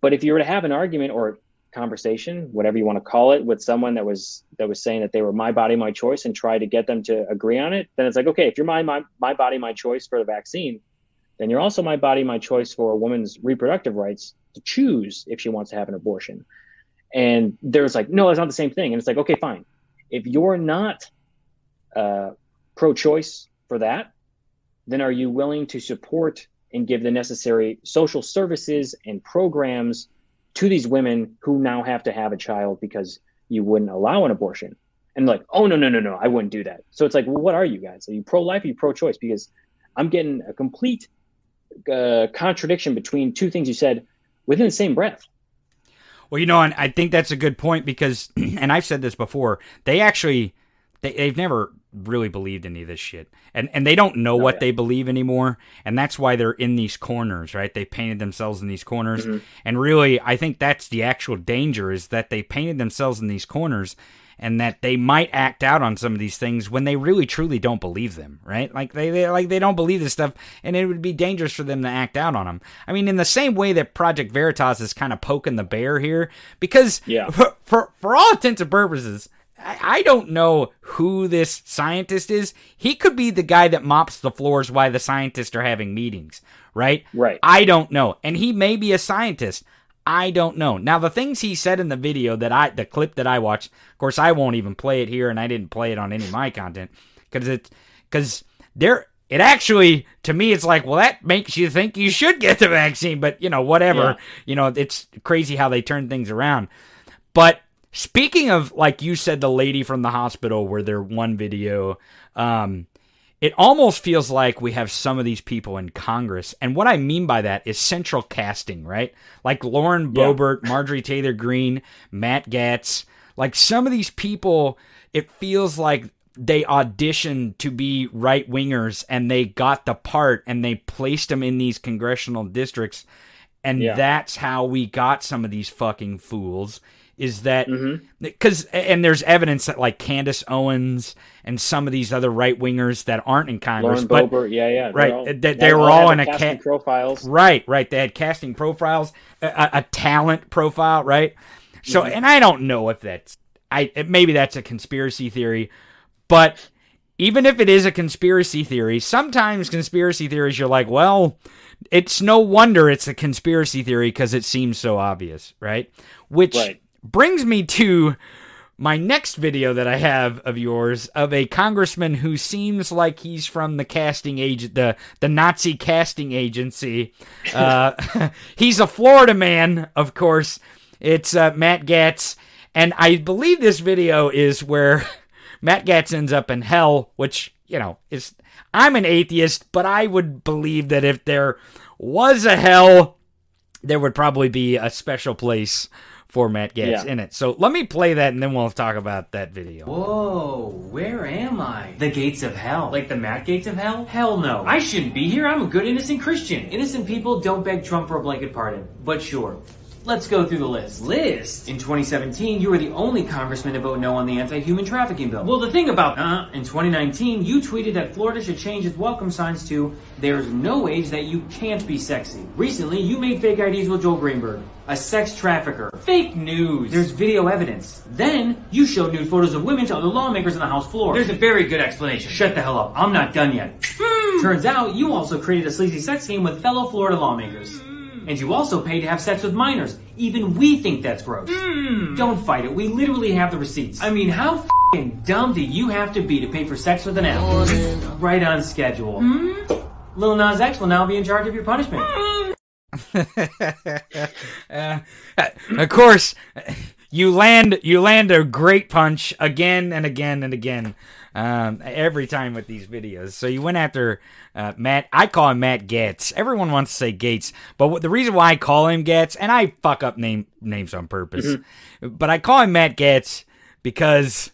But if you were to have an argument or conversation, whatever you want to call it, with someone that was that was saying that they were my body, my choice, and try to get them to agree on it, then it's like, okay, if you're my my, my body, my choice for the vaccine, then you're also my body, my choice for a woman's reproductive rights to choose if she wants to have an abortion. And there's like, no, it's not the same thing. And it's like, okay, fine. If you're not uh, pro-choice for that, then are you willing to support and give the necessary social services and programs to these women who now have to have a child because you wouldn't allow an abortion. And like, oh no, no, no, no, I wouldn't do that. So it's like, well, what are you guys? Are you pro life? Are you pro choice? Because I'm getting a complete uh, contradiction between two things you said within the same breath. Well, you know, and I think that's a good point because, and I've said this before, they actually they, they've never really believed any of this shit. And and they don't know oh, what yeah. they believe anymore. And that's why they're in these corners right? They painted themselves in these corners. Mm-hmm. and really i think that's the actual danger is that they painted themselves in these corners and that they might act out on some of these things when they really truly don't believe them right? Like they, they like they don't believe this stuff and it would be dangerous for them to act out on them i mean in the same way that project veritas is kind of poking the bear here because yeah. for, for, for all intents and purposes I don't know who this scientist is. He could be the guy that mops the floors while the scientists are having meetings, right? Right. I don't know. And he may be a scientist. I don't know. Now the things he said in the video that I the clip that I watched, of course I won't even play it here and I didn't play it on any of my content cuz it's cuz there it actually to me it's like well that makes you think you should get the vaccine but you know whatever. Yeah. You know it's crazy how they turn things around. But Speaking of, like you said, the lady from the hospital, where there one video, um, it almost feels like we have some of these people in Congress. And what I mean by that is central casting, right? Like Lauren Boebert, yeah. Marjorie Taylor Greene, Matt Gaetz. Like some of these people, it feels like they auditioned to be right wingers and they got the part and they placed them in these congressional districts. And yeah. that's how we got some of these fucking fools is that because mm-hmm. and there's evidence that like Candace Owens and some of these other right wingers that aren't in Congress, Lauren but Boebert, yeah, yeah, right, all, they, they were all, all in a casting ca- profiles, right, right. They had casting profiles, a, a talent profile, right. So, mm-hmm. and I don't know if that's I maybe that's a conspiracy theory, but even if it is a conspiracy theory, sometimes conspiracy theories you're like, well, it's no wonder it's a conspiracy theory because it seems so obvious, right? Which right brings me to my next video that I have of yours of a congressman who seems like he's from the casting agent, the the Nazi casting agency. Uh, he's a Florida man, of course. It's uh, Matt Gaetz, and I believe this video is where Matt Gaetz ends up in hell, which you know is I'm an atheist, but I would believe that if there was a hell, there would probably be a special place for Matt Gaetz Yeah. in it. So let me play that and then we'll talk about that video. Whoa, where am I? The gates of hell. Like the Matt gates of hell? Hell no. I shouldn't be here. I'm a good innocent Christian. Innocent people don't beg Trump for a blanket pardon. But sure. Let's go through the list. List? In 2017, you were the only congressman to vote no on the anti-human trafficking bill. Well, the thing about, uh, in 2019, you tweeted that Florida should change its welcome signs to, there's no age that you can't be sexy. Recently, you made fake IDs with Joel Greenberg, a sex trafficker. Fake news. There's video evidence. Then, you showed nude photos of women to other lawmakers on the House floor. There's a very good explanation. Shut the hell up. I'm not done yet. Turns out, you also created a sleazy sex game with fellow Florida lawmakers. And you also pay to have sex with minors. Even we think that's gross. Hmm. Don't fight it. We literally have the receipts. I mean, how fing dumb do you have to be to pay for sex with an athlete? Right on schedule. Hmm? Lil Nas X will now be in charge of your punishment. Hmm. Uh, of course, you land you land a great punch again and again and again um, every time with these videos. So you went after uh, Matt. I call him Matt Getz. Everyone wants to say Gates, but what, the reason why I call him Getz, and I fuck up name names on purpose, but I call him Matt Getz because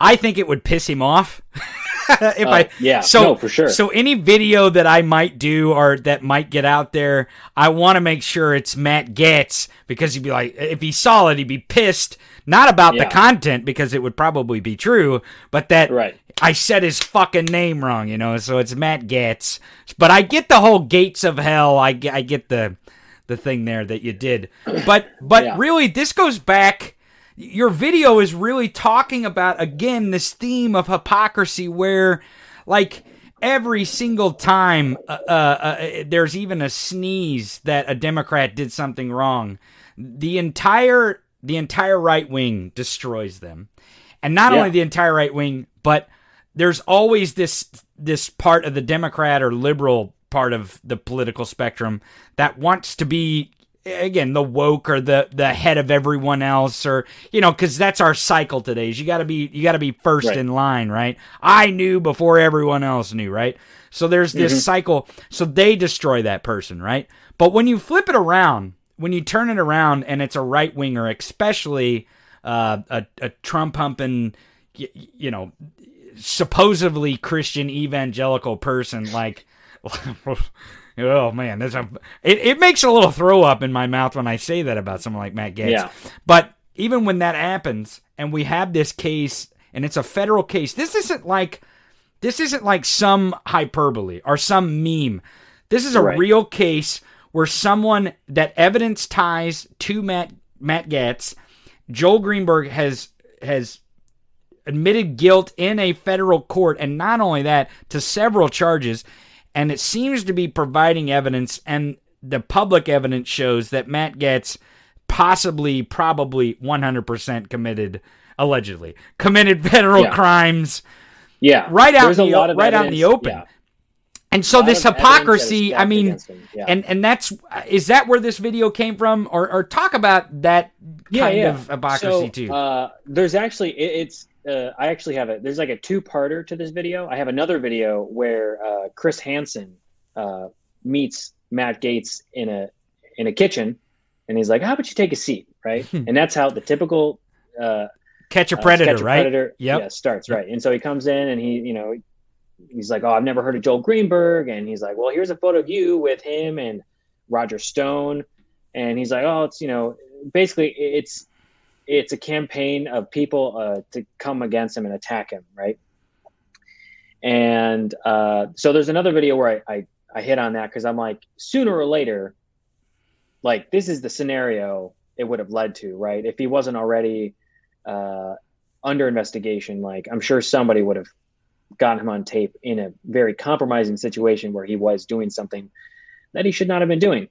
I think it would piss him off. if I yeah, so no, for sure. So any video that I might do or that might get out there, I want to make sure it's Matt Getz because he'd be like, if he saw it, he'd be pissed. Not about the content because it would probably be true, but that Right. I said his fucking name wrong, you know. So it's Matt Getz. But I get the whole gates of hell. I get, I get the the thing there that you did. But but Yeah. really, this goes back. Your video is really talking about again this theme of hypocrisy, where like every single time uh, uh, uh, there's even a sneeze that a Democrat did something wrong, the entire the entire right wing destroys them, and not Yeah. only the entire right wing, but there's always this this part of the Democrat or liberal part of the political spectrum that wants to be again the woke or the the head of everyone else or you know because that's our cycle today is you got to be you got to be first Right. in line right i knew before everyone else knew right so there's this Mm-hmm. cycle so they destroy that person right but when you flip it around when you turn it around and it's a right winger especially uh, a, a trump humping y- you know supposedly Christian evangelical person like oh man that's a it, it makes a little throw up in my mouth when I say that about someone like Matt Gaetz. Yeah. But even when that happens and we have this case and it's a federal case, this isn't like this isn't like some hyperbole or some meme. This is a Right. real case where someone that evidence ties to Matt Matt Gaetz, Joel Greenberg has has admitted guilt in a federal court, and not only that, to several charges. And it seems to be providing evidence, and the public evidence shows that Matt Getz possibly, probably 100% committed, allegedly, committed federal Yeah. crimes Yeah, right out There's in the, right out in the open. yeah. And so this of evidence that is hypocrisy, I mean, yeah. and and that's is that where this video came from, or or talk about that kind of hypocrisy so, too. Uh, there's actually it, it's uh, I actually have it. There's like a two-parter to this video. I have another video where uh, Chris Hansen uh, meets Matt Gaetz in a in a kitchen, and he's like, "How about you take a seat?" Right, and that's how the typical uh, Catch a uh, predator, Sketch a right? Predator, Yep. yeah, starts right. And so he comes in and he, you know, he's like, "Oh, I've never heard of Joel Greenberg," and he's like, "Well, here's a photo of you with him and Roger Stone," and he's like, "Oh, it's you know, basically it's it's a campaign of people uh, to come against him and attack him, right?" And uh, so there's another video where I I, I hit on that because I'm like, sooner or later, like this is the scenario it would have led to, right? If he wasn't already uh, under investigation, like I'm sure somebody would have gotten him on tape in a very compromising situation where he was doing something that he should not have been doing.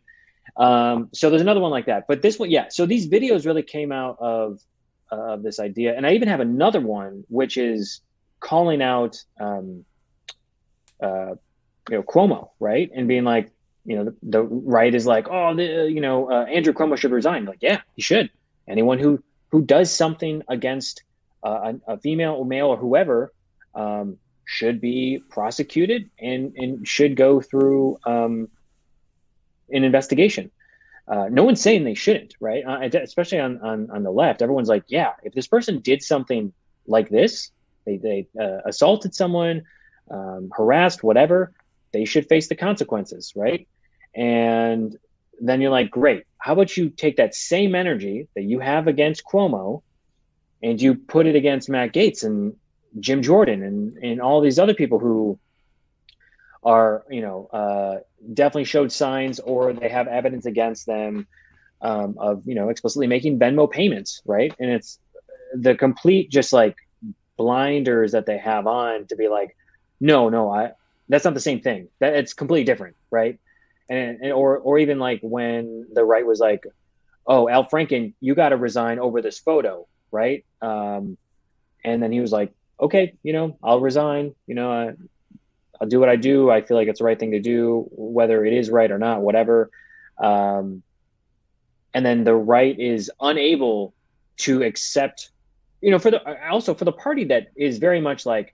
Um, so there's another one like that, but this one, yeah. So these videos really came out of of this idea, and I even have another one which is calling out, um, uh, you know, Cuomo, right, and being like, you know, the, the right is like, oh, the, you know, uh, Andrew Cuomo should resign. Like, yeah, he should. Anyone who who does something against uh, a, a female or male or whoever, um, should be prosecuted and and should go through um, an investigation. Uh, no one's saying they shouldn't, right? Uh, especially on, on on the left, everyone's like, yeah, if this person did something like this, they they uh, assaulted someone, um, harassed, whatever, they should face the consequences, right? And then you're like, great. How about you take that same energy that you have against Cuomo, and you put it against Matt Gaetz and Jim Jordan and and all these other people who are you know uh, definitely showed signs or they have evidence against them um, of you know explicitly making Venmo payments, right? And it's the complete just like blinders that they have on to be like, no, no, I that's not the same thing. That it's completely different, right? And, and or or even like when the right was like, oh, Al Franken, you got to resign over this photo, right? Um, and then he was like, okay, you know, I'll resign. You know, I, I'll do what I do. I feel like it's the right thing to do, whether it is right or not, whatever. Um, and then the right is unable to accept, you know, for the also for the party that is very much like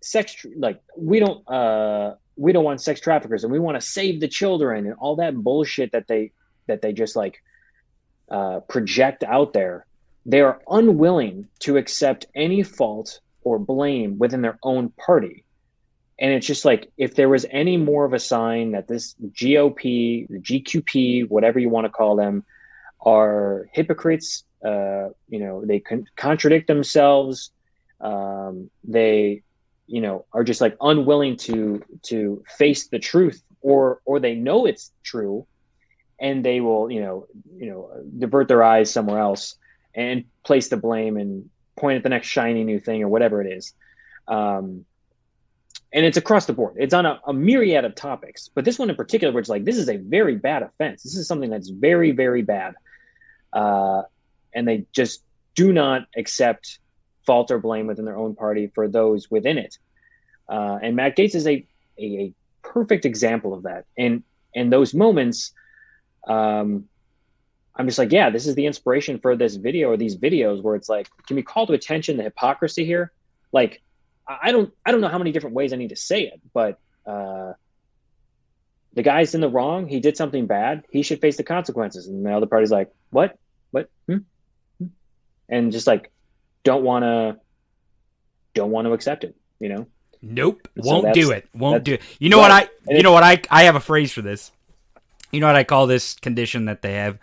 sex, like we don't uh, we don't want sex traffickers and we want to save the children and all that bullshit that they that they just like uh, project out there. They are unwilling to accept any fault or blame within their own party. And it's just like if there was any more of a sign that this GOP, the GQP, whatever you want to call them, are hypocrites. Uh, you know, they con- contradict themselves. Um, they, you know, are just like unwilling to to face the truth, or or they know it's true, and they will, you know, you know, divert their eyes somewhere else and place the blame and point at the next shiny new thing or whatever it is. Um, and it's across the board. It's on a, a, myriad of topics, but this one in particular, which like this is a very bad offense. This is something that's very, very bad, uh, and they just do not accept fault or blame within their own party for those within it. Uh, and Matt Gaetz is a, a, a perfect example of that. And and those moments, um, I'm just like, yeah, this is the inspiration for this video or these videos where it's like, can we call to attention the hypocrisy here? Like, I don't, I don't know how many different ways I need to say it, but uh, the guy's in the wrong. He did something bad. He should face the consequences. And the other party's like, what, what, hmm? hmm? and just like, don't want to, don't want to accept it. You know? Nope, won't do it. Won't do it. You know right. what I? You know what I? I have a phrase for this. You know what I call this condition that they have?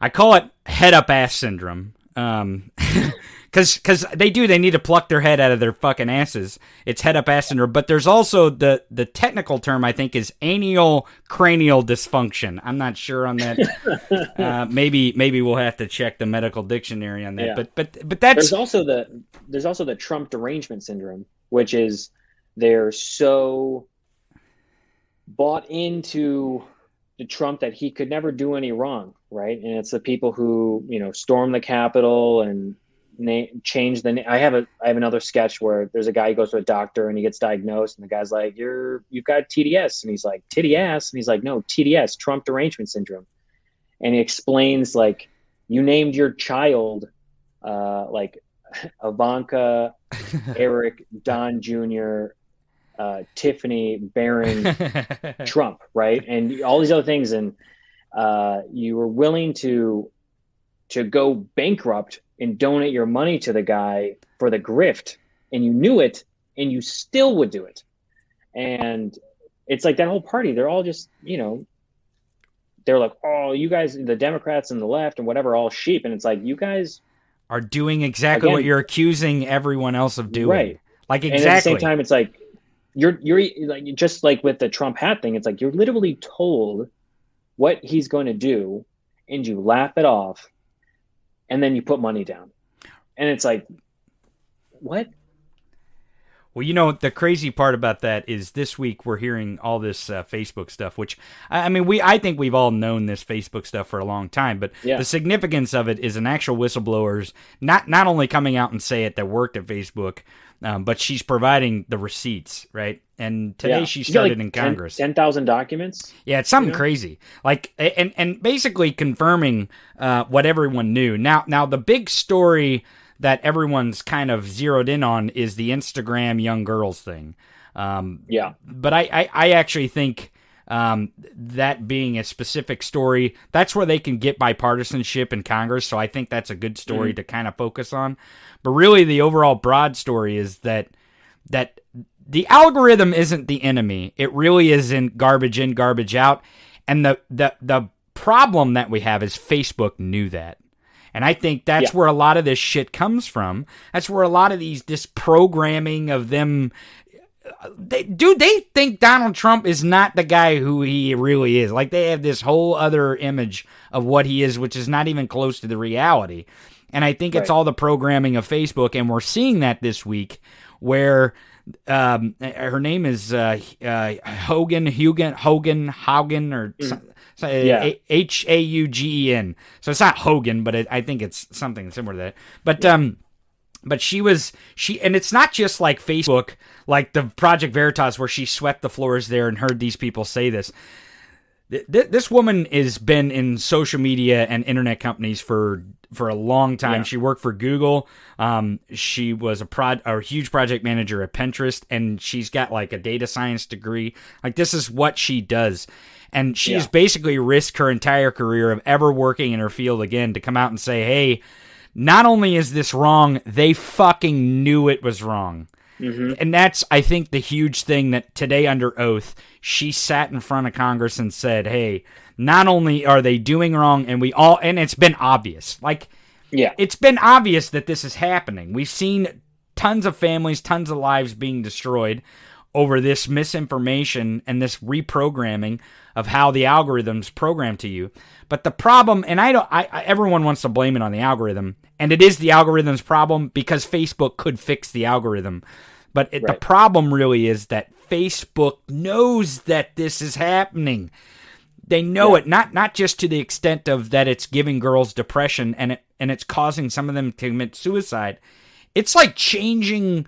I call it head up ass syndrome. Um, because because they do they need to pluck their head out of their fucking asses. It's head up ass syndrome, but there's also the the technical term I think is anal cranial dysfunction. I'm not sure on that. uh, maybe maybe we'll have to check the medical dictionary on that. Yeah. But but but that's there's also the there's also the Trump derangement syndrome, which is they're so bought into Trump that he could never do any wrong, right? And it's the people who you know storm the Capitol and name change the name. I have a I have another sketch where there's a guy who goes to a doctor and he gets diagnosed, and the guy's like, "You're you've got TDS," and he's like, "Titty ass," and he's like, "No, TDS, Trump derangement syndrome," and he explains like, "You named your child uh, like Ivanka, Eric, Don Jr." uh, Tiffany Barron Trump, right? And all these other things, and uh, you were willing to to go bankrupt and donate your money to the guy for the grift, and you knew it, and you still would do it. And it's like that whole party; they're all just, you know, they're like, "Oh, you guys, the Democrats and the left and whatever, all sheep," and it's like you guys are doing exactly again, what you're accusing everyone else of doing, right? Like exactly. And at the same time, it's like you're you're like just like with the Trump hat thing, it's like you're literally told what he's going to do, and you laugh it off, and then you put money down, and it's like, what? Well, you know the crazy part about that is this week we're hearing all this uh, Facebook stuff, which I mean, we I think we've all known this Facebook stuff for a long time, but yeah. the significance of it is an actual whistleblowers not not only coming out and say it that worked at Facebook, um, but she's providing the receipts, right? And today yeah. she started like in Congress. 10,000 documents? Yeah, it's something you know? crazy. Like and and basically confirming uh, what everyone knew. Now now the big story that everyone's kind of zeroed in on is the Instagram young girls thing. Um, yeah. But I, I, I actually think um, that being a specific story, that's where they can get bipartisanship in Congress. So I think that's a good story mm-hmm. to kind of focus on. But really, the overall broad story is that that the algorithm isn't the enemy. It really isn't garbage in, garbage out. And the the the problem that we have is Facebook knew that. And I think that's yeah. where a lot of this shit comes from. That's where a lot of these this programming of them they, dude, they think Donald Trump is not the guy who he really is. Like they have this whole other image of what he is, which is not even close to the reality. And I think right. it's all the programming of Facebook, and we're seeing that this week, where um, her name is uh, uh, Hogan, Hugan, Hogan, Hogan, or mm. yeah. H A U G E N. So it's not Hogan, but it, I think it's something similar to that. But yeah. um, but she was she and it's not just like facebook like the project veritas where she swept the floors there and heard these people say this this woman has been in social media and internet companies for for a long time. Yeah. She worked for Google. Um, she was a prod a huge project manager at Pinterest, and she's got like a data science degree. Like this is what she does, and she's yeah. basically risked her entire career of ever working in her field again to come out and say, "Hey, not only is this wrong, they fucking knew it was wrong. Mm-hmm. And that's, I think, the huge thing that today, under oath, she sat in front of Congress and said, hey, not only are they doing wrong, and we all, and it's been obvious. Like, yeah, it's been obvious that this is happening. We've seen tons of families, tons of lives being destroyed over this misinformation and this reprogramming of how the algorithms program to you. But the problem, and I don't, I, I, everyone wants to blame it on the algorithm, and it is the algorithm's problem because Facebook could fix the algorithm. But it, right. the problem really is that Facebook knows that this is happening. They know yeah. it not not just to the extent of that it's giving girls depression and it and it's causing some of them to commit suicide. It's like changing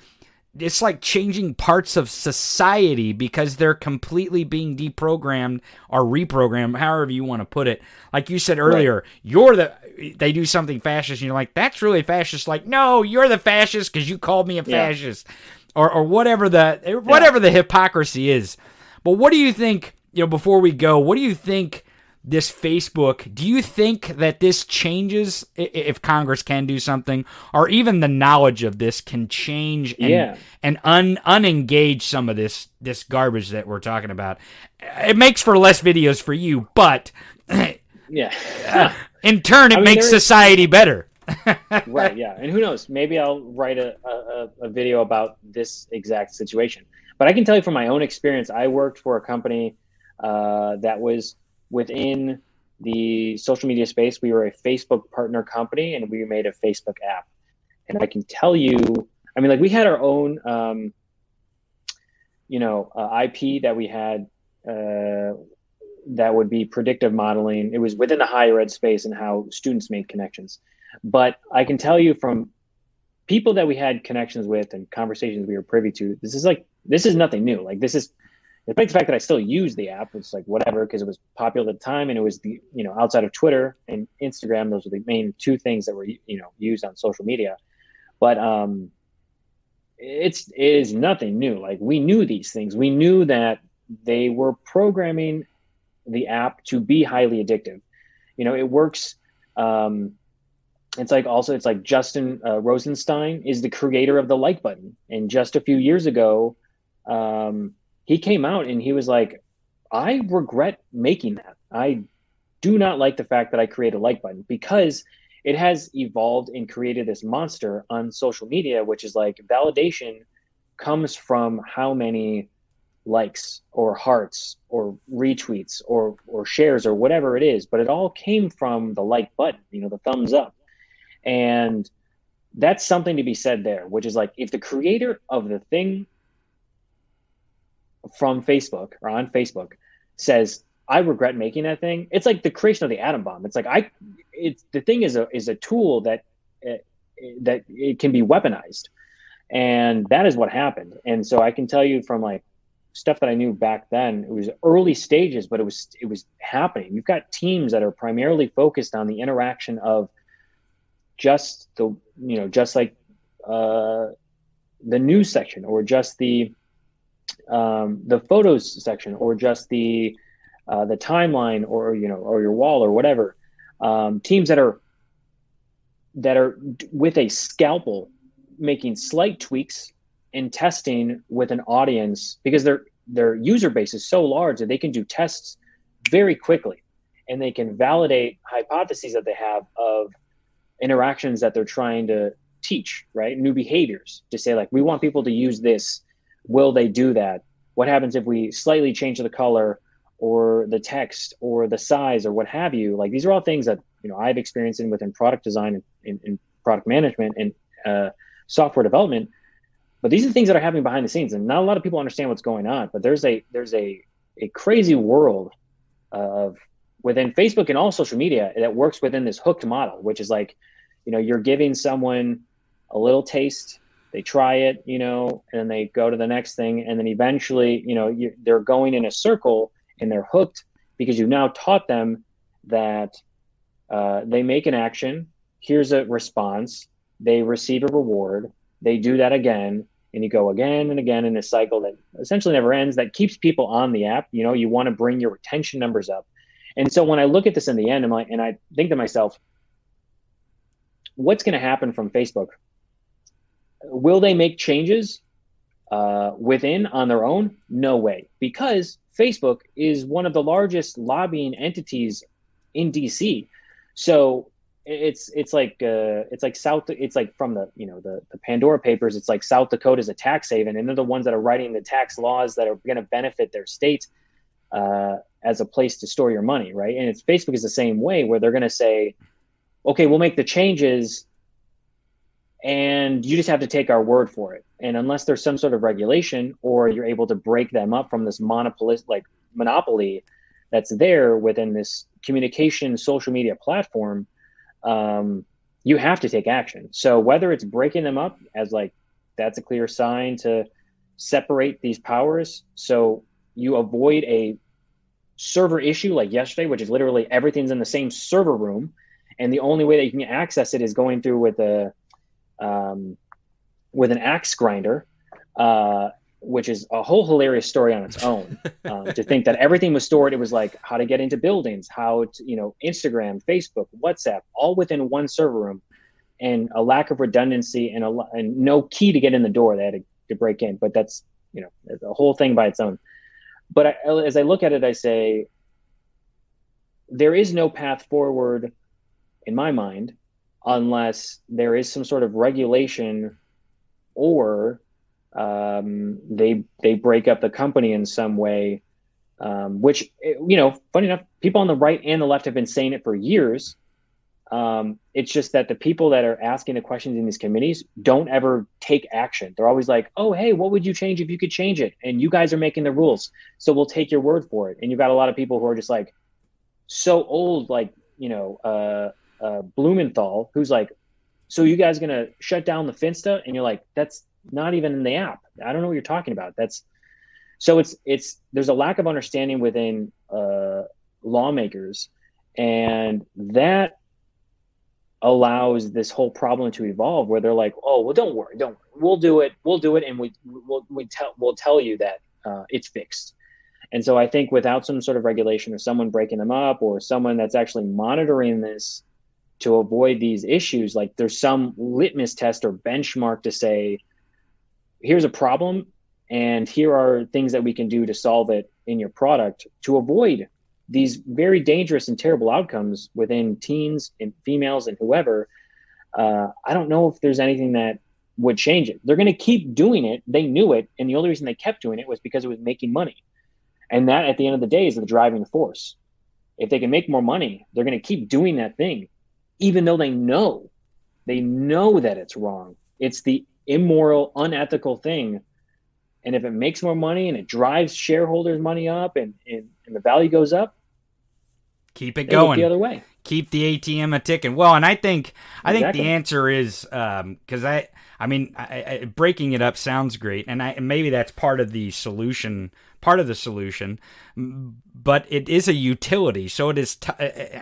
it's like changing parts of society because they're completely being deprogrammed or reprogrammed, however you want to put it. Like you said earlier, right. you're the they do something fascist, and you're like, that's really fascist. Like, no, you're the fascist because you called me a fascist, yeah. or or whatever the whatever yeah. the hypocrisy is. But what do you think? You know, before we go, what do you think? This Facebook, do you think that this changes if Congress can do something, or even the knowledge of this can change and yeah. and un unengage some of this this garbage that we're talking about? It makes for less videos for you, but yeah, in turn, it I mean, makes society is... better. right. Yeah, and who knows? Maybe I'll write a, a a video about this exact situation. But I can tell you from my own experience, I worked for a company uh, that was within the social media space, we were a Facebook partner company and we made a Facebook app. And I can tell you, I mean, like we had our own, um, you know, uh, IP that we had uh, that would be predictive modeling. It was within the higher ed space and how students made connections. But I can tell you from people that we had connections with and conversations we were privy to, this is like, this is nothing new. Like, this is despite the fact that I still use the app, it's like whatever because it was popular at the time and it was the you know outside of Twitter and Instagram, those are the main two things that were you know used on social media. But um, it's it is nothing new. Like we knew these things. We knew that they were programming the app to be highly addictive. You know, it works. Um, it's like also it's like Justin uh, Rosenstein is the creator of the like button, and just a few years ago. Um, he came out and he was like, I regret making that. I do not like the fact that I created a like button because it has evolved and created this monster on social media, which is like validation comes from how many likes or hearts or retweets or or shares or whatever it is but it all came from the like button you know the thumbs up and that's something to be said there which is like if the creator of the thing from Facebook or on Facebook says, I regret making that thing. It's like the creation of the atom bomb. It's like I, it's the thing is a is a tool that uh, that it can be weaponized, and that is what happened. And so I can tell you from like stuff that I knew back then, it was early stages, but it was it was happening. You've got teams that are primarily focused on the interaction of just the you know just like uh, the news section or just the um, the photos section or just the uh, the timeline or you know or your wall or whatever um, teams that are that are with a scalpel making slight tweaks and testing with an audience because their their user base is so large that they can do tests very quickly and they can validate hypotheses that they have of interactions that they're trying to teach right? New behaviors to say like we want people to use this will they do that? What happens if we slightly change the color or the text or the size or what have you? Like these are all things that you know i've experienced in within product design and, product management and uh, software development. But these are things that are happening behind the scenes and not a lot of people understand what's going on but there's a there's a a crazy world of within facebook and all social media that works within this hooked model which is like you know you're giving someone a little taste they try it you know and they go to the next thing and then eventually you know you, they're going in a circle and they're hooked because you've now taught them that uh, they make an action here's a response they receive a reward they do that again and you go again and again in a cycle that essentially never ends that keeps people on the app you know you want to bring your retention numbers up. And so when i look at this in the end and i think to myself what's going to happen from facebook will they make changes uh, within on their own no way because facebook is one of the largest lobbying entities in dc so it's it's like uh, it's like South it's like from the you know the the Pandora Papers. It's like South Dakota is a tax haven, and they're the ones that are writing the tax laws that are going to benefit their state uh, as a place to store your money, right? And it's Facebook is the same way where they're going to say, okay, we'll make the changes, and you just have to take our word for it. And unless there's some sort of regulation or you're able to break them up from this monopolist like monopoly that's there within this communication social media platform um, you have to take action. So whether it's breaking them up as like that's a clear sign to separate these powers, so you avoid a server issue like yesterday, which is literally everything's in the same server room, and the only way that you can access it is going through with a um, with an axe grinder. Uh, which is a whole hilarious story on its own. Um, to think that everything was stored, it was like how to get into buildings, how to, you know, Instagram, Facebook, WhatsApp, all within one server room, and a lack of redundancy and a and no key to get in the door. They had to, to break in, but that's you know the whole thing by its own. But I, as I look at it, I say there is no path forward in my mind unless there is some sort of regulation or um, they they break up the company in some way, um, which you know, funny enough, people on the right and the left have been saying it for years. Um, it's just that the people that are asking the questions in these committees don't ever take action. They're always like, "Oh, hey, what would you change if you could change it?" And you guys are making the rules, so we'll take your word for it. And you've got a lot of people who are just like so old, like you know, uh, uh, Blumenthal, who's like, "So you guys gonna shut down the Finsta?" And you're like, "That's not even in the app. I don't know what you're talking about. That's so it's it's there's a lack of understanding within uh, lawmakers, and that allows this whole problem to evolve where they're like, oh well, don't worry, don't worry. we'll do it, we'll do it, and we we'll we tell we'll tell you that uh, it's fixed. And so I think without some sort of regulation or someone breaking them up or someone that's actually monitoring this to avoid these issues, like there's some litmus test or benchmark to say here's a problem and here are things that we can do to solve it in your product to avoid these very dangerous and terrible outcomes within teens and females and whoever. Uh, i don't know if there's anything that would change it. They're going to keep doing it. They knew it and the only reason they kept doing it was because it was making money. And that at the end of the day is the driving force. If they can make more money they're going to keep doing that thing even though they know they know that it's wrong it's the immoral, unethical thing. And if it makes more money and it drives shareholders' money up and, and, and the value goes up, keep it going the other way. Keep the ATM a ticking. Well, and I think I think the answer is because um, I I mean I, I, breaking it up sounds great, and I and maybe that's part of the solution part of the solution, but it is a utility. So it is. T-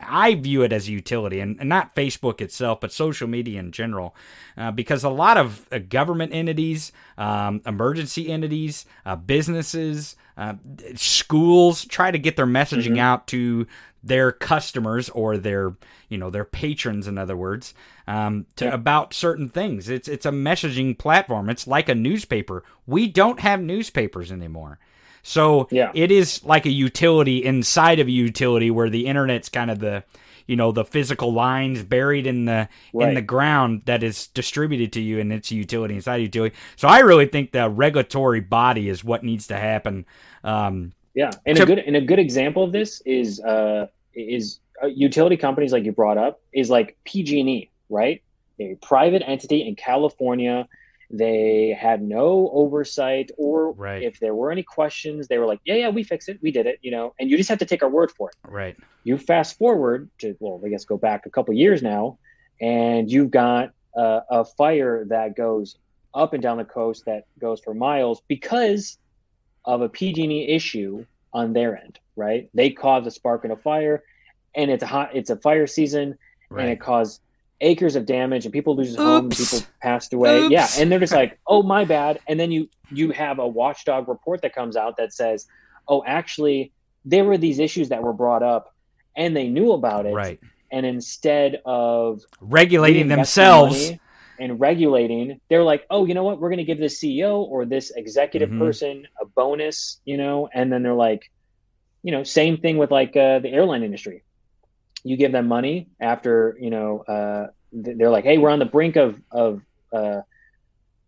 I view it as a utility, and, and, not Facebook itself, but social media in general, uh, because a lot of uh, government entities, um, emergency entities, uh, businesses, uh, schools try to get their messaging mm-hmm. out to their customers or their you know their patrons in other words um, to, yeah. about certain things it's it's a messaging platform it's like a newspaper we don't have newspapers anymore so yeah. it is like a utility inside of a utility where the internet's kind of the you know the physical lines buried in the right. in the ground that is distributed to you and it's a utility inside a utility so i really think the regulatory body is what needs to happen um, yeah, and to, a good and a good example of this is uh, is uh, utility companies like you brought up is like PG&E, right? A private entity in California. They had no oversight, or right. if there were any questions, they were like, "Yeah, yeah, we fixed it, we did it," you know. And you just have to take our word for it. Right. You fast forward to well, I guess go back a couple years now, and you've got uh, a fire that goes up and down the coast that goes for miles because of a PG&E issue on their end, right? They caused a spark and a fire, and it's a hot, it's a fire season, right. and it caused acres of damage, and people lose their homes, people passed away. Oops. Yeah, and they're just like, oh my bad, and then you you have a watchdog report that comes out that says, oh, actually, there were these issues that were brought up, and they knew about it, right? And instead of regulating themselves and regulating, they're like, oh, you know what? We're going to give this CEO or this executive mm-hmm. person a bonus, you know, and then they're like, you know, same thing with like uh, the airline industry. You give them money after, you know, uh, they're like, hey, we're on the brink of of uh,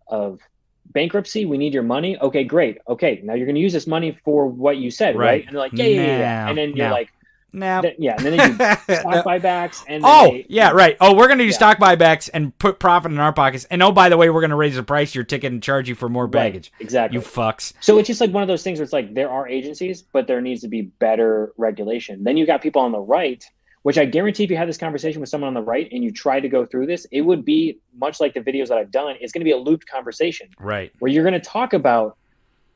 of bankruptcy. We need your money. Okay, great. Okay, now you're going to use this money for what you said, right? right? And they're like, yeah, yeah, yeah, yeah. And then you're like, now, yeah, and then they do stock buybacks. And oh, they, yeah, right. Oh, we're going to do yeah. stock buybacks and put profit in our pockets. And oh, by the way, we're going to raise the price of your ticket and charge you for more baggage. Right, exactly. You fucks. So it's just like one of those things where it's like there are agencies, but there needs to be better regulation. Then you got people on the right, which I guarantee if you have this conversation with someone on the right and you try to go through this, it would be much like the videos that I've done. It's going to be a looped conversation, right? Where you're going to talk about,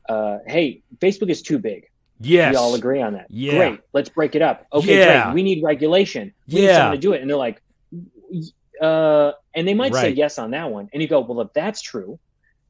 uh, hey, Facebook is too big Yes. We all agree on that. Yeah. Great. Let's break it up. Okay, yeah. great. We need regulation. We yeah. need someone to do it. And they're like, uh, and they might right. say yes on that one. And you go, well, if that's true,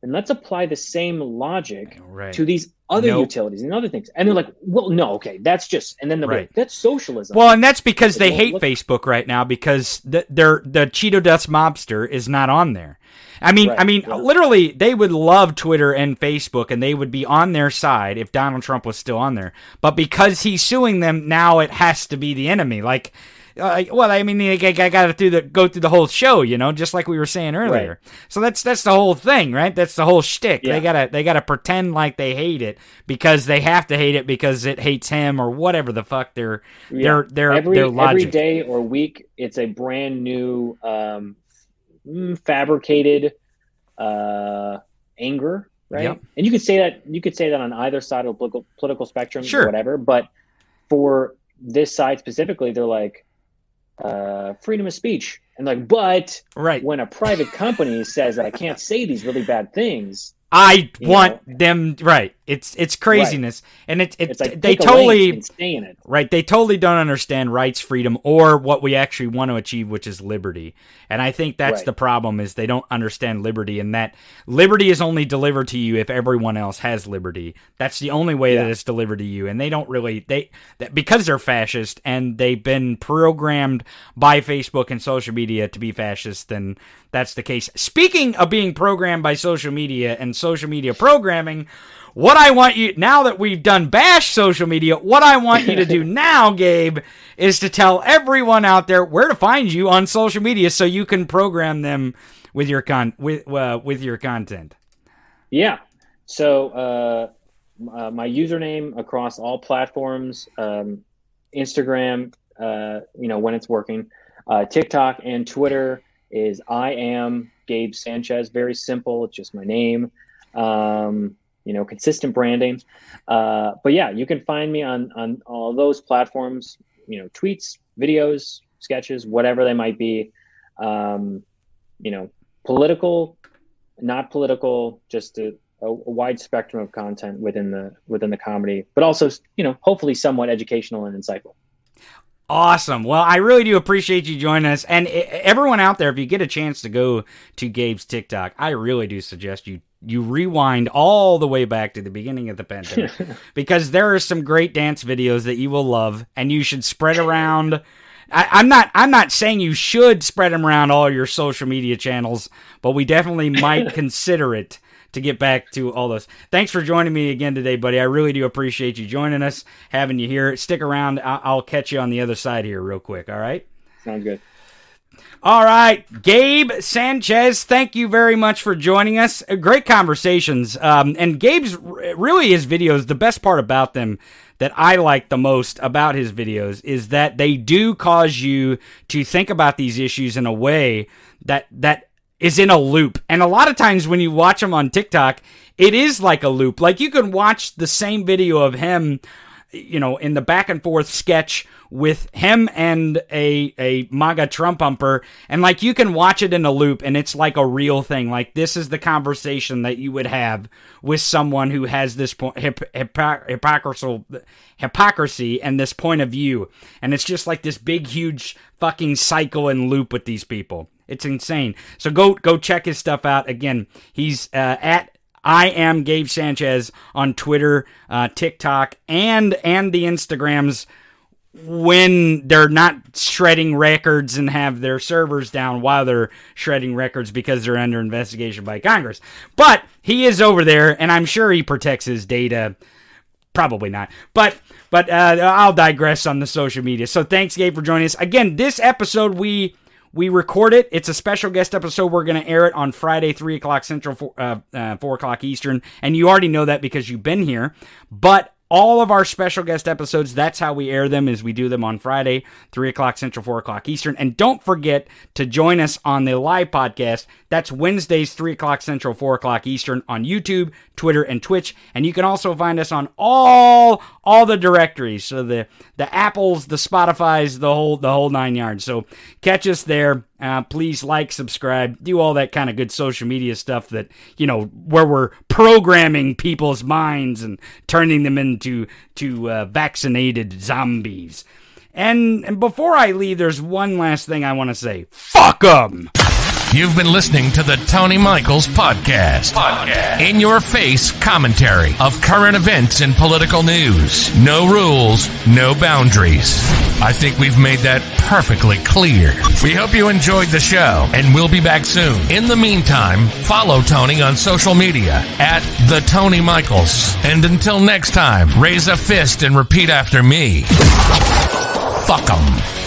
then let's apply the same logic right. to these other nope. utilities and other things. And they're like, well, no, okay, that's just, and then they're right. like, that's socialism. Well, and that's because they well, hate Facebook right now because the, their the Cheeto Dust mobster is not on there. I mean, right. I mean, yeah. literally, they would love Twitter and Facebook, and they would be on their side if Donald Trump was still on there. But because he's suing them, now it has to be the enemy. Like, uh, well, I mean, I, I got to do the go through the whole show, you know, just like we were saying earlier. Right. So that's that's the whole thing, right? That's the whole shtick. Yeah. They gotta they gotta pretend like they hate it because they have to hate it because it hates him or whatever the fuck their yeah. their their every, their logic. Every day or week, it's a brand new um, mm, fabricated uh, anger, right? Yep. And you could say that you could say that on either side of the political, political spectrum, sure. whatever. But for this side specifically, they're like uh, freedom of speech, and like, but right when a private company says that I can't say these really bad things, I want know? them right. It's it's craziness, right. and it, it, it's like they totally it. Right, they totally don't understand rights, freedom, or what we actually want to achieve, which is liberty. And I think that's right. the problem is they don't understand liberty, and that liberty is only delivered to you if everyone else has liberty. That's the only way yeah. that it's delivered to you. And they don't really they that, because they're fascist and they've been programmed by Facebook and social media to be fascist. Then that's the case. Speaking of being programmed by social media and social media programming. What I want you now that we've done bash social media, what I want you to do now, Gabe, is to tell everyone out there where to find you on social media so you can program them with your con with uh, with your content. Yeah. So uh, uh, my username across all platforms, um, Instagram, uh, you know when it's working, uh, TikTok and Twitter is I am Gabe Sanchez. Very simple. It's just my name. Um, you know, consistent branding. Uh, but yeah, you can find me on on all those platforms. You know, tweets, videos, sketches, whatever they might be. Um, you know, political, not political, just a, a, wide spectrum of content within the within the comedy, but also you know hopefully somewhat educational and insightful. Awesome. Well, I really do appreciate you joining us, and everyone out there, if you get a chance to go to Gabe's TikTok, I really do suggest you you rewind all the way back to the beginning of the pandemic because there are some great dance videos that you will love, and you should spread around. I, am not. I'm not saying you should spread them around all your social media channels, but we definitely might consider it to get back to all those. Thanks for joining me again today, buddy. I really do appreciate you joining us, having you here. Stick around. I- I'll catch you on the other side here, real quick. All right. Sounds good. All right, Gabe Sanchez, thank you very much for joining us. Uh, great conversations. Um, and Gabe's really his videos, the best part about them that I like the most about his videos is that they do cause you to think about these issues in a way that that is in a loop. And a lot of times when you watch him on TikTok, it is like a loop. Like you can watch the same video of him you know, in the back and forth sketch with him and a a MAGA Trump bumper, and like you can watch it in a loop, and it's like a real thing. Like this is the conversation that you would have with someone who has this point hip, hypocrisy, hypocrisy and this point of view, and it's just like this big, huge fucking cycle and loop with these people. It's insane. So go go check his stuff out. Again, he's uh, at I am Gabe Sanchez on Twitter, uh, TikTok, and and the Instagrams when they're not shredding records and have their servers down while they're shredding records because they're under investigation by Congress. But he is over there, and I'm sure he protects his data. Probably not, but but uh, I'll digress on the social media. So thanks, Gabe, for joining us again. This episode we we record it. It's a special guest episode. We're going to air it on Friday, 3 o'clock Central, 4, uh, uh, 4 o'clock Eastern. And you already know that because you've been here. But all of our special guest episodes, that's how we air them, is we do them on Friday, 3 o'clock Central, 4 o'clock Eastern. And don't forget to join us on the live podcast. That's Wednesdays, 3 o'clock Central, 4 o'clock Eastern on YouTube, Twitter, and Twitch. And you can also find us on all all the directories. So the the Apples, the Spotify's, the whole the whole nine yards. So catch us there. Uh, please like, subscribe, do all that kind of good social media stuff that you know where we're programming people's minds and turning them into to uh, vaccinated zombies. And, and before I leave, there's one last thing I want to say. Fuck them. You've been listening to the Tony Michaels Podcast. Podcast. In your face commentary of current events and political news. No rules, no boundaries. I think we've made that perfectly clear. We hope you enjoyed the show and we'll be back soon. In the meantime, follow Tony on social media at the Tony Michaels. And until next time, raise a fist and repeat after me. Fuck 'em.